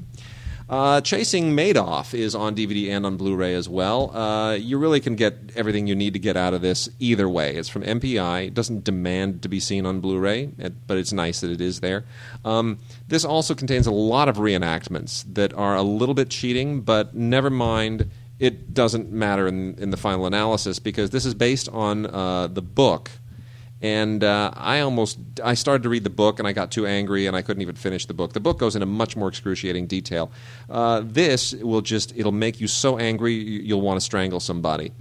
Uh, Chasing Madoff is on DVD and on Blu ray as well. Uh, you really can get everything you need to get out of this either way. It's from MPI. It doesn't demand to be seen on Blu ray, but it's nice that it is there. Um, this also contains a lot of reenactments that are a little bit cheating, but never mind it doesn't matter in, in the final analysis because this is based on uh, the book. And uh, I almost I started to read the book and I got too angry and I couldn't even finish the book. The book goes into much more excruciating detail. Uh, this will just it'll make you so angry you- you'll want to strangle somebody.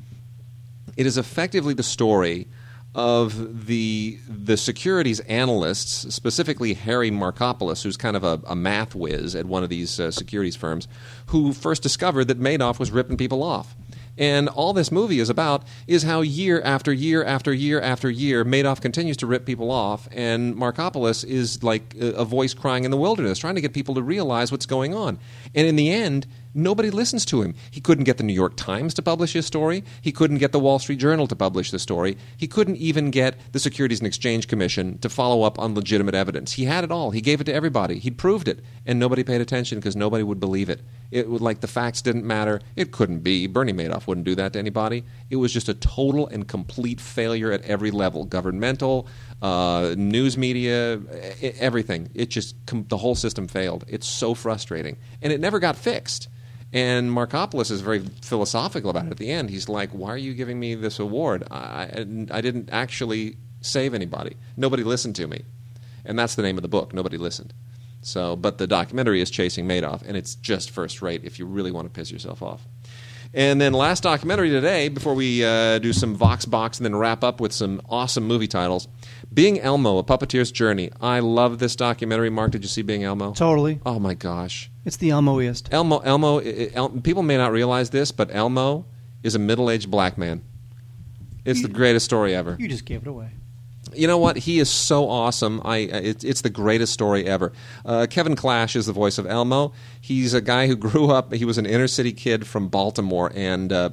It is effectively the story of the the securities analysts, specifically Harry Markopolos, who's kind of a, a math whiz at one of these uh, securities firms, who first discovered that Madoff was ripping people off. And all this movie is about is how year after year after year after year, Madoff continues to rip people off, and Markopolos is like a, a voice crying in the wilderness, trying to get people to realize what's going on. And in the end, nobody listens to him. He couldn't get the New York Times to publish his story. He couldn't get the Wall Street Journal to publish the story. He couldn't even get the Securities and Exchange Commission to follow up on legitimate evidence. He had it all. He gave it to everybody. He'd proved it, and nobody paid attention because nobody would believe it. It was like the facts didn't matter. It couldn't be. Bernie Madoff wouldn't do that to anybody. It was just a total and complete failure at every level governmental, uh, news media, everything. It just, the whole system failed. It's so frustrating. And it never got fixed. And Markopolos is very philosophical about it at the end. He's like, Why are you giving me this award? I, I didn't actually save anybody. Nobody listened to me. And that's the name of the book. Nobody listened. So, but the documentary is Chasing Madoff, and it's just first rate if you really want to piss yourself off. And then last documentary today, before we uh, do some Vox Box and then wrap up with some awesome movie titles, Being Elmo: A Puppeteer's Journey. I love this documentary. Mark, did you see Being Elmo? Totally. Oh my gosh, It's the Elmoiest. Elmo! Elmo! El, people may not realize this, but Elmo is a middle-aged black man. It's the greatest story ever. You just gave it away. You know what? He is so awesome. I it, it's the greatest story ever. Uh, Kevin Clash is the voice of Elmo. He's a guy who (laughs) grew up. He was an inner city kid from Baltimore and uh,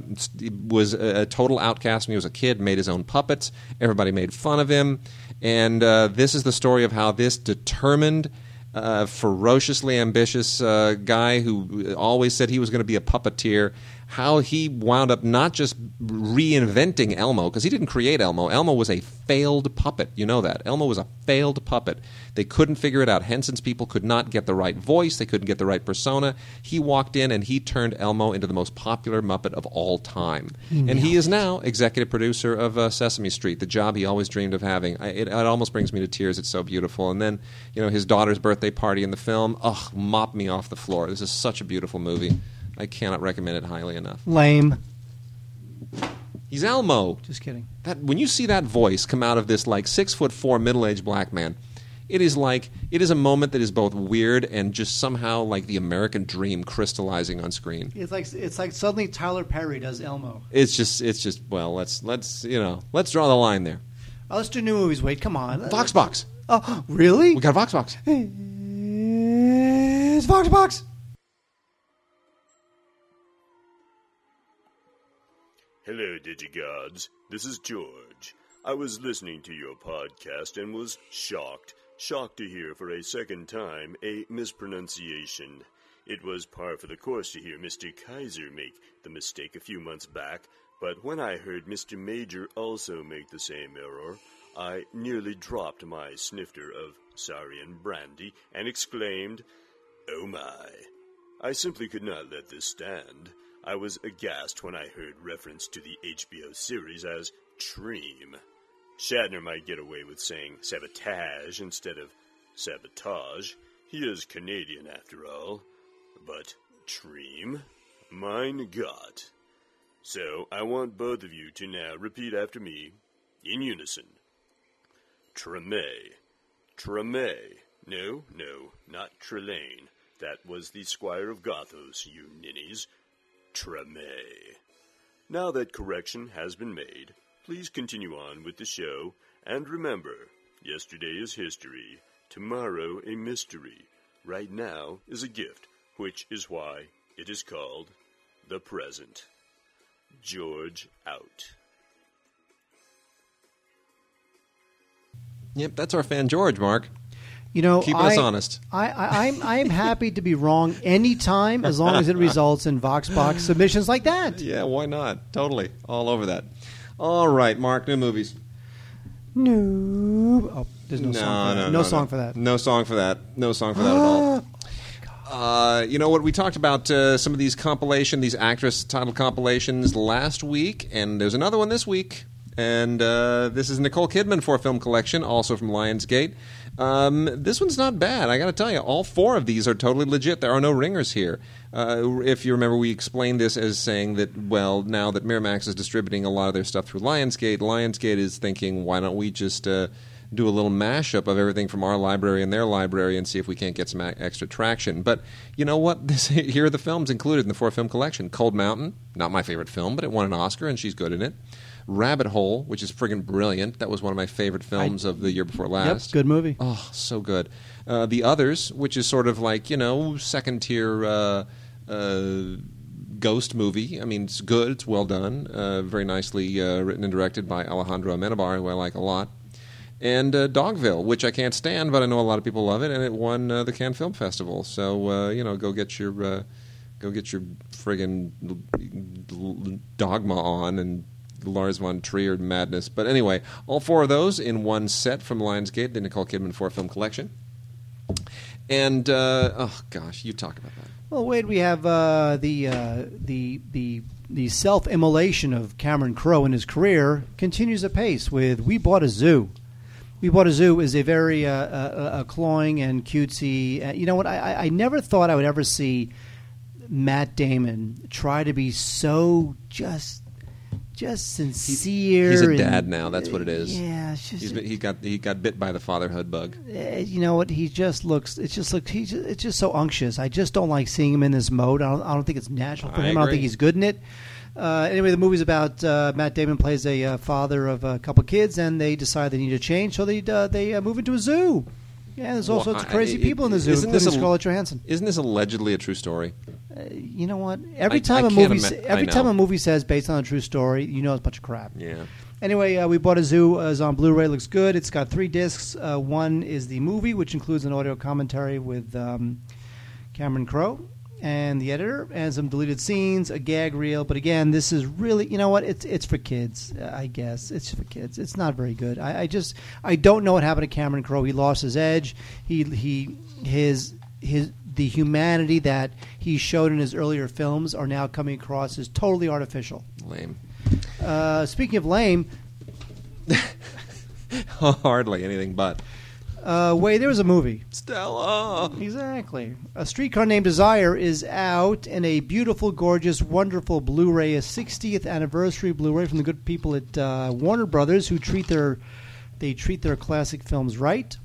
was a, total outcast when he was a kid. Made his own puppets. Everybody made fun of him. And uh, this is the story of how this determined. Uh, ferociously ambitious uh, guy who always said he was going to be a puppeteer. How he wound up not just reinventing Elmo because he didn't create Elmo. Elmo was a failed puppet. You know that Elmo was a failed puppet. They couldn't figure it out. Henson's people could not get the right voice. They couldn't get the right persona. He walked in and he turned Elmo into the most popular Muppet of all time. and he is now executive producer of uh, Sesame Street, the job he always dreamed of having. I, it, it almost brings me to tears. It's so beautiful. And then you know his daughter's birthday party in the film. Ugh, mop me off the floor. This is such a beautiful movie. I cannot recommend it highly enough. Lame. He's Elmo. Just kidding. That when you see that voice come out of this like six foot four middle aged black man, it is like it is a moment that is both weird and just somehow like the American dream crystallizing on screen. It's like it's like suddenly Tyler Perry does Elmo. It's just it's just well let's let's you know let's draw the line there. Oh, let's do new movies. Wait, come on. Vox Box. Oh, (gasps) really? We got Vox Box. It's Vox Hello, Digigods. This is George. I was listening to your podcast and was shocked, shocked to hear for a second time a mispronunciation. It was par for the course to hear Mr. Kaiser make the mistake a few months back, but when I heard Mr. Major also make the same error, I nearly dropped my snifter of Saurian brandy and exclaimed, Oh my! I simply could not let this stand. I was aghast when I heard reference to the HBO series as Treem. Shatner might get away with saying sabotage instead of sabotage. He is Canadian after all. But Treem? Mein Gott. So I want both of you to now repeat after me in unison. Treme. Treme. No, no, not Trelane. That was the Squire of Gothos, you ninnies. Treme. Now that correction has been made, please continue on with the show, and remember, yesterday is history, tomorrow a mystery, right now is a gift, which is why it is called the present. George out. Yep, that's our fan George. Mark. You know, Keeping I, us honest. I, I, I'm I'm happy to be wrong anytime as long as it results in VoxBox submissions like that. (laughs) Yeah, why not? Totally, all over that. All right, Mark. New movies. No. Oh, there's no, song for that. No, no, no song for that. No song for that. No song for that at all. (gasps) Uh, you know what? We talked about uh, some of these compilation, these actress title compilations last week, and there's another one this week. And uh, this is Nicole Kidman for a film collection, also from Lionsgate. Um, this one's not bad. I got to tell you, all four of these are totally legit. There are no ringers here. Uh, if you remember, we explained this as saying that, well, now that Miramax is distributing a lot of their stuff through Lionsgate, Lionsgate is thinking, why don't we just uh, do a little mashup of everything from our library and their library and see if we can't get some a- extra traction. But you know what? (laughs) This, here are the films included in the four film collection Cold Mountain, not my favorite film, but it won an Oscar and she's good in it. Rabbit Hole, which is friggin' brilliant. That was one of my favorite films of the year before last. Yep, good movie. Oh, so good. Uh, the Others, which is sort of like, you know, second tier uh, uh, ghost movie. I mean, it's good, it's well done, uh, very nicely uh, written and directed by Alejandro Amenabar, who I like a lot. And uh, Dogville, which I can't stand, but I know a lot of people love it, and it won uh, the Cannes Film Festival. So, uh, you know, go get your. Uh, Go get your friggin' dogma on and Lars von Trier madness. But anyway, all four of those in one set from Lionsgate, the Nicole Kidman four film collection. And uh, oh gosh, you talk about that. Well, Wade, we have uh, the uh, the the the self-immolation of Cameron Crowe in his career continues apace with "We Bought a Zoo." "We Bought a Zoo" is a very uh, uh, uh, cloying and cutesy. Uh, you know what? I- I never thought I would ever see Matt Damon try to be so just just sincere. He's a and- dad now. That's what it is. Yeah, it's just He's been, he got he got bit by the fatherhood bug. eh, you know what? He just looks. It just looks. He's. Just, it's just so unctuous. I just don't like seeing him in this mode. I don't, I don't think it's natural for I him. I don't think he's good in it. Uh, anyway, the movie's about uh, Matt Damon plays a uh, father of a couple kids, and they decide they need to change, so they uh, they uh, move into a zoo. Yeah, there's all Well, sorts of I- crazy it- people in the zoo, isn't this including a- Scarlett Johansson. Isn't this allegedly a true story? You know what? Every I- time I a can't movie, ima- sa- every time a movie says based on a true story, you know it's a bunch of crap. Yeah. Anyway, uh, we bought a zoo. Uh, it's on Blu-ray. Looks good. It's got three discs. Uh, one is the movie, which includes an audio commentary with um, Cameron Crowe and the editor, and some deleted scenes, a gag reel. But again, this is really, you know what? It's it's for kids. I guess it's for kids. It's not very good. I, I just I don't know what happened to Cameron Crowe. He lost his edge. He he his his the humanity that he showed in his earlier films are now coming across as totally artificial. Lame. Uh, speaking of lame, (laughs) Hardly anything but. Uh, wait, there was a movie. Stella. Exactly. A Streetcar Named Desire is out in a beautiful, gorgeous, wonderful Blu-ray, a 60th anniversary Blu-ray from the good people at uh, Warner Brothers, who treat their they treat their classic films right.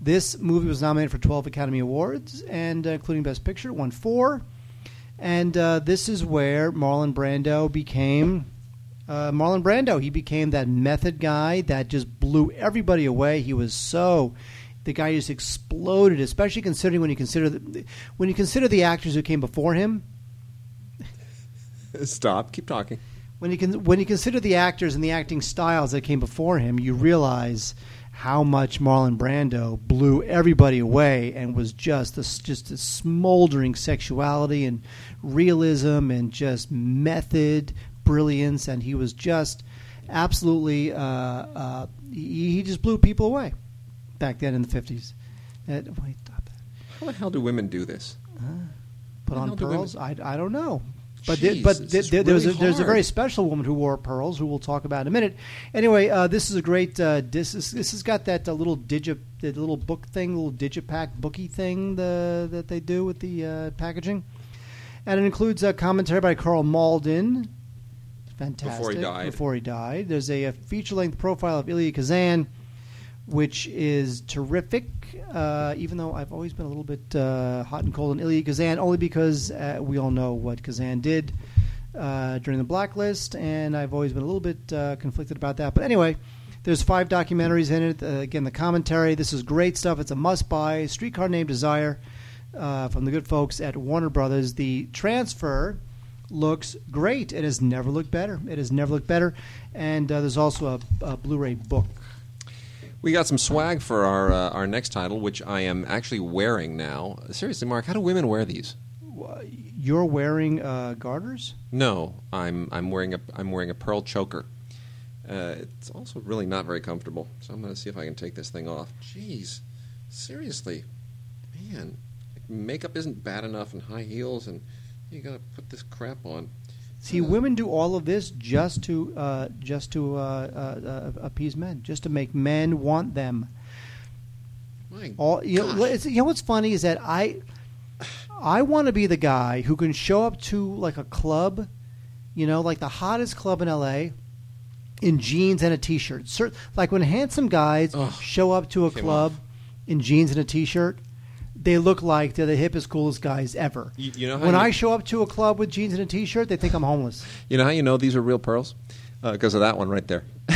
This movie was nominated for 12 Academy Awards, and uh, including Best Picture, won four. And uh, this is where Marlon Brando became uh, Marlon Brando. He became that method guy that just blew everybody away. He was so the guy just exploded, especially considering when you consider the, when you consider the actors who came before him. (laughs) Stop. Keep talking. When you can when you consider the actors and the acting styles that came before him, you realize how much Marlon Brando blew everybody away and was just this just a smoldering sexuality and realism and just method brilliance, and he was just absolutely uh, uh, he, he just blew people away back then in the fifties. Uh, wait, stop that. How the hell do women do this? Put How on the pearls? I, I don't know. But Jeez, but this there, is there, there was a, there's a very special woman who wore pearls who we'll talk about in a minute. Anyway, uh, this is a great. Uh, this is, this has got that uh, little digi the little book thing, little digipack bookie thing the, that they do with the uh, packaging, and it includes a commentary by Karl Malden. Fantastic. Before he died. Before he died, there's a, feature length profile of Elia Kazan, which is terrific. Uh, even though I've always been a little bit uh, hot and cold on Elia Kazan, only because uh, we all know what Kazan did uh, during the blacklist, and I've always been a little bit uh, conflicted about that. But anyway, there's five documentaries in it. Uh, again, the commentary. This is great stuff. It's a must-buy. Streetcar Named Desire uh, from the good folks at Warner Brothers. The transfer looks great. It has never looked better. It has never looked better. And uh, there's also a, a Blu-ray book. We got some swag for our uh, our next title, which I am actually wearing now. Seriously, Mark, how do women wear these? You're wearing uh, garters. No, I'm I'm wearing a I'm wearing a pearl choker. Uh, it's also really not very comfortable, so I'm going to see if I can take this thing off. Jeez, seriously, man, makeup isn't bad enough and high heels, and you got to put this crap on. See, women do all of this just to uh, just to uh, uh, uh, appease men, just to make men want them. My All you know, it's- you know what's funny is that I I want to be the guy who can show up to like a club, you know, like the hottest club in L.A. in jeans and a t-shirt. Like when handsome guys Ugh. show up to a club off. in jeans and a t-shirt, they look like they're the hippest, coolest guys ever. You- you know how when you- I show up to a club with jeans and a t-shirt, they think I'm homeless. You know how you know these are real pearls? Uh, because of that one right there. (laughs)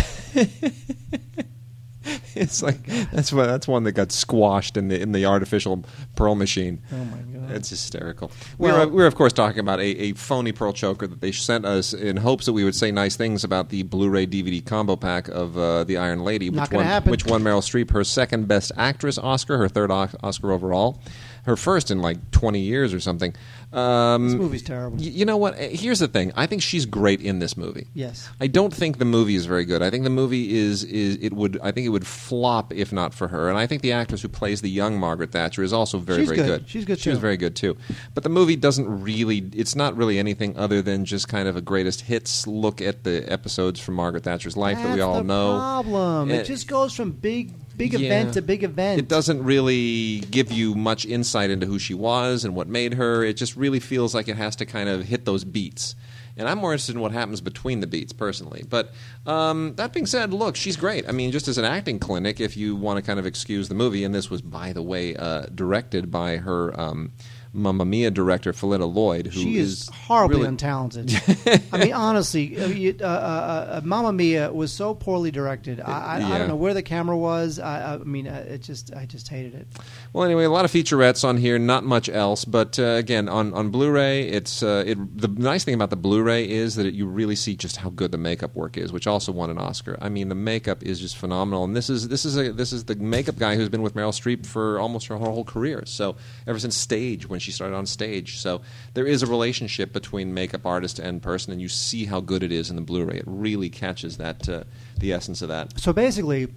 (laughs) it's like that's one, that's one that got squashed in the in the artificial pearl machine. Oh my god! It's hysterical. Well- we're, we're of course talking about a, a phony pearl choker that they sent us in hopes that we would say nice things about the Blu-ray DVD combo pack of uh, the Iron Lady, which won happen. which won Meryl Streep her second Best Actress Oscar, her third o- Oscar overall, her first in like twenty years or something. Um, This movie's terrible. y- you know what? Eh, Here's the thing. I think she's great in this movie. Yes. I don't think the movie is very good. I think the movie is is it would I think it would flop if not for her. And I think the actress who plays the young Margaret Thatcher is also very She's very good. She's good, She was very good too. But the movie doesn't really. It's not really anything other than just kind of a greatest hits look at the episodes from Margaret Thatcher's life that we all the know. Problem. Eh, it just goes from big, big Yeah. event to big event. It doesn't really give you much insight into who she was and what made her. It just really feels like it has to kind of hit those beats. And I'm more interested in what happens between the beats, personally. But um, that being said, look, she's great. I mean, just as an acting clinic, if you want to kind of excuse the movie, and this was, by the way, uh, directed by her um, Mamma Mia director, Phyllida Lloyd, who she is, horribly really- untalented. (laughs) I mean, honestly, uh, you- uh, uh, uh, Mamma Mia was so poorly directed. I, I, I don't know where the camera was. I, I mean, uh, it just, I just hated it. Well, anyway, a lot of featurettes on here, not much else. But uh, again, on, on Blu-ray, it's uh, it, the nice thing about the Blu-ray is that it, you really see just how good the makeup work is, which also won an Oscar. I mean, the makeup is just phenomenal, and this is this is a this is the makeup guy who's been with Meryl Streep for almost her whole career. So ever since Stage, when she started on Stage, so there is a relationship between makeup artist and person, and you see how good it is in the Blu-ray. It really catches that uh, the essence of that. So basically,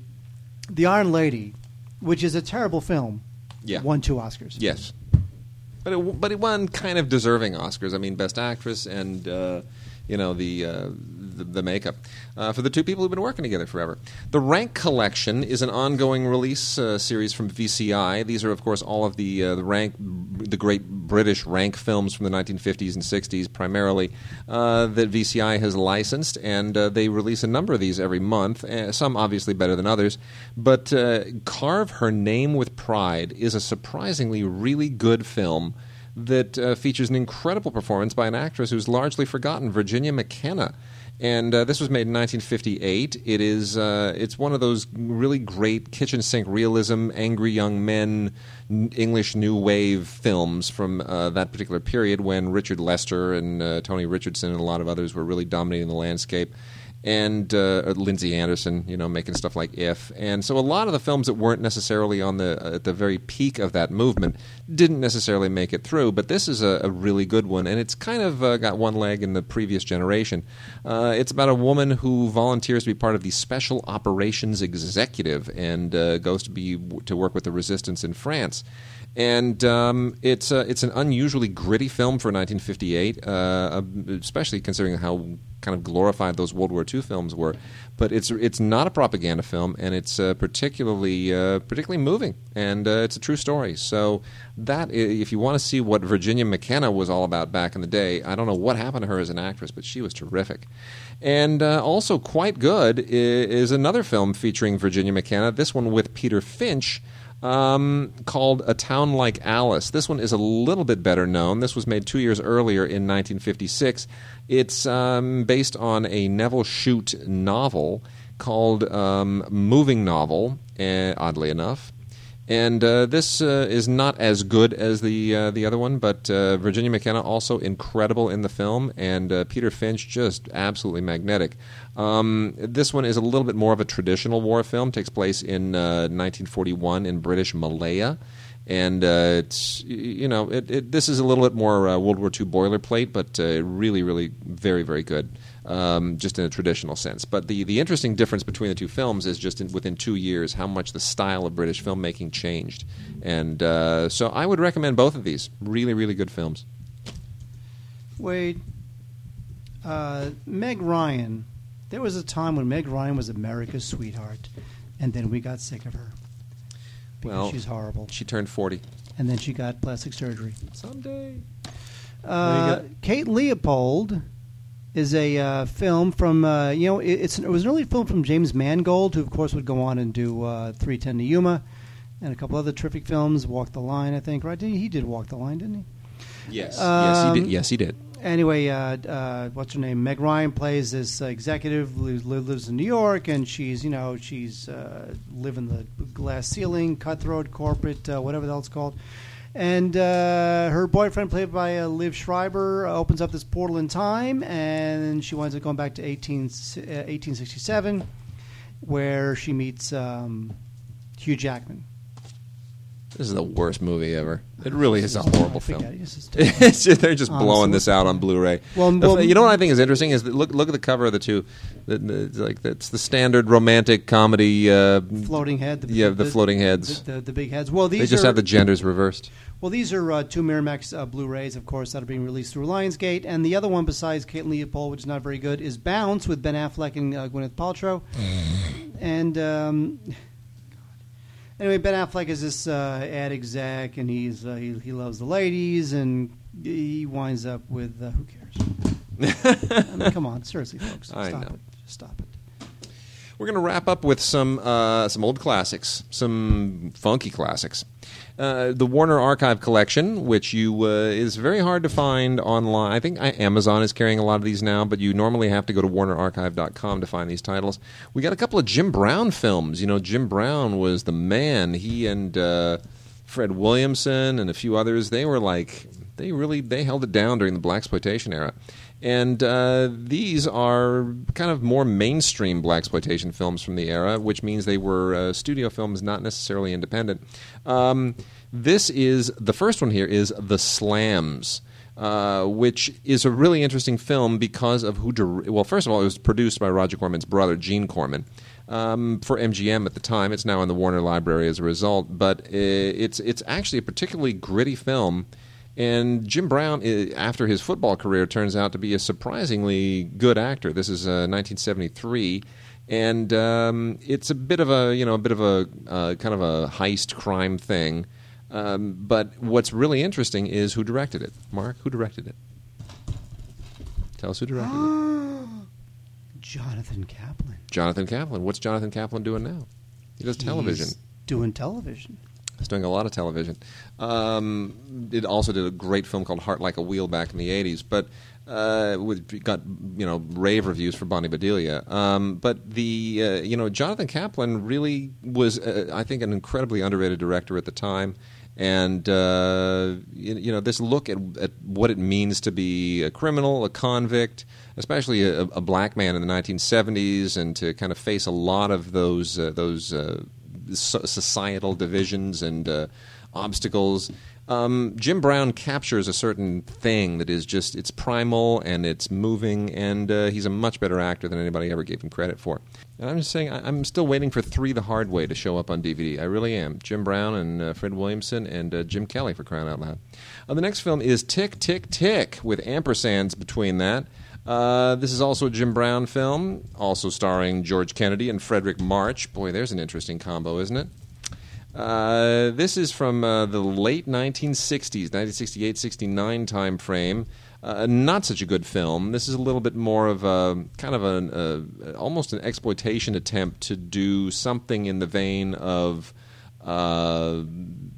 The Iron Lady, which is a terrible film, Yeah. won two Oscars. Yes, but it, but it won kind of deserving Oscars. I mean, Best Actress and uh, you know the, uh, the the makeup uh, for the two people who've been working together forever. The Rank Collection is an ongoing release uh, series from VCI. These are, of course, all of the uh, the rank the great British rank films from the 1950s and 60s, primarily uh, that VCI has licensed, and uh, they release a number of these every month. Uh, some obviously better than others, but Carve Her Name with Pride is a surprisingly really good film that uh, features an incredible performance by an actress who's largely forgotten, Virginia McKenna. And uh, this was made in 1958. It is uh, it's one of those really great kitchen sink realism, angry young men, n- English new wave films from uh, that particular period when Richard Lester and uh, Tony Richardson and a lot of others were really dominating the landscape and uh, Lindsay Anderson, you know, making stuff like If, and so a lot of the films that weren't necessarily on the at the very peak of that movement didn't necessarily make it through. But this is a, a really good one, and it's kind of uh, got one leg in the previous generation. Uh, it's about a woman who volunteers to be part of the Special Operations Executive and uh, goes to be to work with the resistance in France and um, it's uh, it's an unusually gritty film for 1958, uh, especially considering how kind of glorified those World War II films were. But it's it's not a propaganda film, and it's uh, particularly uh, particularly moving, and uh, it's a true story. So that if you want to see what Virginia McKenna was all about back in the day, I don't know what happened to her as an actress, but she was terrific. And uh, also quite good is another film featuring Virginia McKenna. This one with Peter Finch um, called A Town Like Alice. This one is a little bit better known. This was made two years earlier in 1956. It's um, based on a Nevil Shute novel called um, Moving Novel, uh, oddly enough. And uh, this uh, is not as good as the uh, the other one, but uh, Virginia McKenna also incredible in the film, and uh, Peter Finch just absolutely magnetic. Um, this one is a little bit more of a traditional war film. Takes place in uh, 1941 in British Malaya, and uh, it's you know it, it, this is a little bit more uh, World War II boilerplate, but uh, really, really very, very good. Um, just in a traditional sense. But the, the interesting difference between the two films is just in, within two years how much the style of British filmmaking changed. And uh, so I would recommend both of these. Really, really good films. Wade, uh, Meg Ryan. There was a time when Meg Ryan was America's sweetheart, and then we got sick of her because Well, she's horrible. She turned 40. And then she got plastic surgery. Someday. Uh, Kate Leopold is a uh, film from uh, you know it, it's it was an early film from James Mangold, who of course would go on and do uh, 310 to Yuma and a couple other terrific films. Walk the Line, I think. Right? He, he did Walk the Line, didn't he? Yes. yes, Um, he did. Yes, he did. Anyway, uh, uh, what's her name? Meg Ryan plays this uh, executive who lives in New York, and she's you know she's uh, living the glass ceiling, cutthroat, corporate, uh, whatever the hell it's called. And uh, her boyfriend, played by uh, Liev Schreiber, uh, opens up this portal in time, and she winds up going back to 18, uh, 1867, where she meets um, Hugh Jackman. This is the worst movie ever. It really is a horrible film. I- this is- (laughs) It's just- they're just blowing this out on Blu-ray. Well, The- well- you know what I think is interesting is that look look at the cover of the two. The, the, it's like that's the standard romantic comedy. Uh, floating head. The, Yeah, the floating heads. The, the, the big heads. Well, these they just are, have the genders reversed. Well, these are uh, two Miramax uh, Blu-rays, of course, that are being released through Lionsgate, and the other one, besides Kate Leopold, which is not very good, is Bounce with Ben Affleck and uh, Gwyneth Paltrow. and um, anyway, Ben Affleck is this uh, ad exec, and he's uh, he, he loves the ladies, and he winds up with uh, who cares? (laughs) I mean, come on, seriously, folks, I stop know. it, just stop it. We're going to wrap up with some uh, some old classics, some funky classics. Uh, the Warner Archive Collection, which you uh, is very hard to find online. I think I, Amazon is carrying a lot of these now, but you normally have to go to WarnerArchive.com to find these titles. We got a couple of Jim Brown films. You know, Jim Brown was the man. He and uh, Fred Williamson and a few others. They were like they really they held it down during the black exploitation era. And uh, these are kind of more mainstream black exploitation films from the era, which means they were uh, studio films, not necessarily independent. Um, this is the first one here is The Slams. Uh, which is a really interesting film because of who. Dir- well, first of all, it was produced by Roger Corman's brother, Gene Corman, um, for MGM at the time. It's now in the Warner Library as a result, but uh, it's it's actually a particularly gritty film. And Jim Brown, after his football career, turns out to be a surprisingly good actor. This is uh, 1973, and um, it's a bit of a you know a bit of a uh, kind of a heist crime thing. Um, but what's really interesting is who directed it. Mark, who directed it? Tell us who directed it. (gasps) Jonathan Kaplan. Jonathan Kaplan. What's Jonathan Kaplan doing now? He does television. Doing television. He's doing a lot of television. Um, it also did a great film called Heart Like a Wheel back in the '80s, but uh, with, got you know rave reviews for Bonnie Bedelia. Um, but the uh, you know Jonathan Kaplan really was, uh, I think, an incredibly underrated director at the time. And uh, you, you know this look at, at what it means to be a criminal, a convict, especially a, a black man in the 1970s, and to kind of face a lot of those uh, those uh, societal divisions and uh, obstacles. Um, Jim Brown captures a certain thing that is just it's primal and it's moving, and uh, he's a much better actor than anybody ever gave him credit for. And I'm just saying, I- I'm still waiting for Three the Hard Way to show up on DVD. I really am. Jim Brown and uh, Fred Williamson and uh, Jim Kelly for crying out loud. Uh, the next film is Tick Tick Tick with ampersands between that. Uh, this is also a Jim Brown film, also starring George Kennedy and Fredric March. Boy, there's an interesting combo, isn't it? Uh, this is from uh, the late 1960s, 1968 69 time frame. Uh, not such a good film. This is a little bit more of a kind of an uh, almost an exploitation attempt to do something in the vein of uh,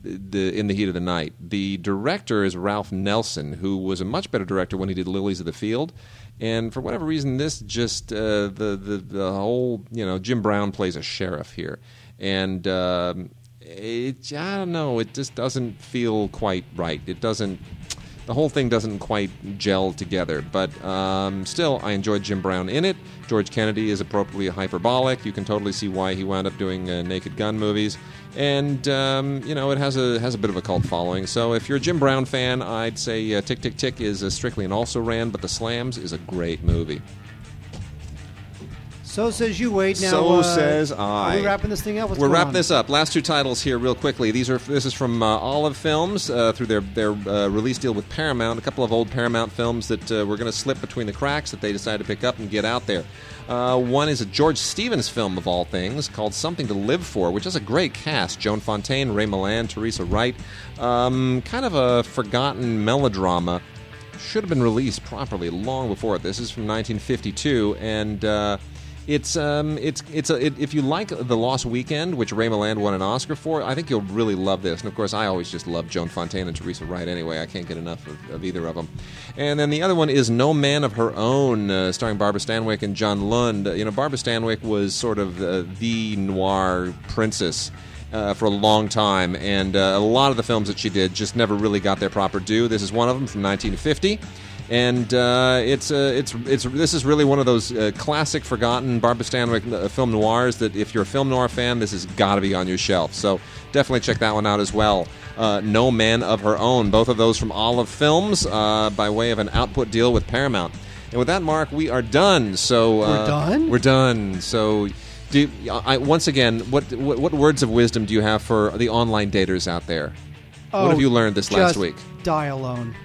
the In the Heat of the Night. The director is Ralph Nelson, who was a much better director when he did Lilies of the Field. And for whatever reason, this just uh, the, the the whole you know Jim Brown plays a sheriff here, and um, it I don't know it just doesn't feel quite right. It doesn't the whole thing doesn't quite gel together. But um, still, I enjoyed Jim Brown in it. George Kennedy is appropriately hyperbolic. You can totally see why he wound up doing uh, Naked Gun movies. And um, you know, it has a has a bit of a cult following. So if you're a Jim Brown fan, I'd say uh, Tick Tick Tick is uh, strictly an also ran, but The Slams is a great movie. So says you, Wade. Now, So uh, says Are I. we wrapping this thing up? What's We're wrapping on? this up. Last two titles here, real quickly. These are this is from uh, Olive Films uh, through their their uh, release deal with Paramount. A couple of old Paramount films that uh, were going to slip between the cracks that they decided to pick up and get out there. Uh, one is a George Stevens film of all things called Something to Live For, which has a great cast: Joan Fontaine, Ray Milland, Teresa Wright. Um, kind of a forgotten melodrama. Should have been released properly long before. This is from 1952 and. It's um, it's it's a, it, if you like the Lost Weekend, which Ray Milland won an Oscar for, I think you'll really love this. And of course, I always just love Joan Fontaine and Teresa Wright. Anyway, I can't get enough of, of either of them. And then the other one is No Man of Her Own, uh, starring Barbara Stanwyck and John Lund. You know, Barbara Stanwyck was sort of uh, the noir princess. Uh, for a long time, and uh, a lot of the films that she did just never really got their proper due. This is one of them from 1950. And uh, it's uh, it's it's this is really one of those uh, classic, forgotten Barbara Stanwyck uh, film noirs that if you're a film noir fan, this has got to be on your shelf. So definitely check that one out as well. Uh, no Man of Her Own, both of those from Olive Films uh, by way of an output deal with Paramount. And with that, Mark, we are done. So uh, We're done? We're done. So. Do I, once again, what, what what words of wisdom do you have for the online daters out there? what have you learned this last Oh, week? Die alone.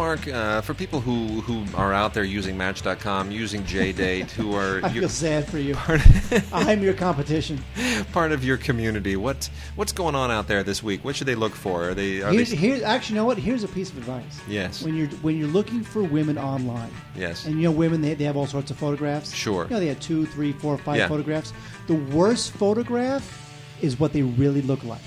Mark, uh, for people who, who are out there using Match.com, using JDate, (laughs) who are I you- feel sad for you. (laughs) I'm your competition. part of your community, what what's going on out there this week? What should they look for? Are they? Are Here's, they here, actually, you know what? Here's a piece of advice. Yes. When you're when you're looking for women online, yes. and you know women they, they have all sorts of photographs. Sure. You know they have two, three, four, five Yeah. photographs. The worst photograph is what they really look like.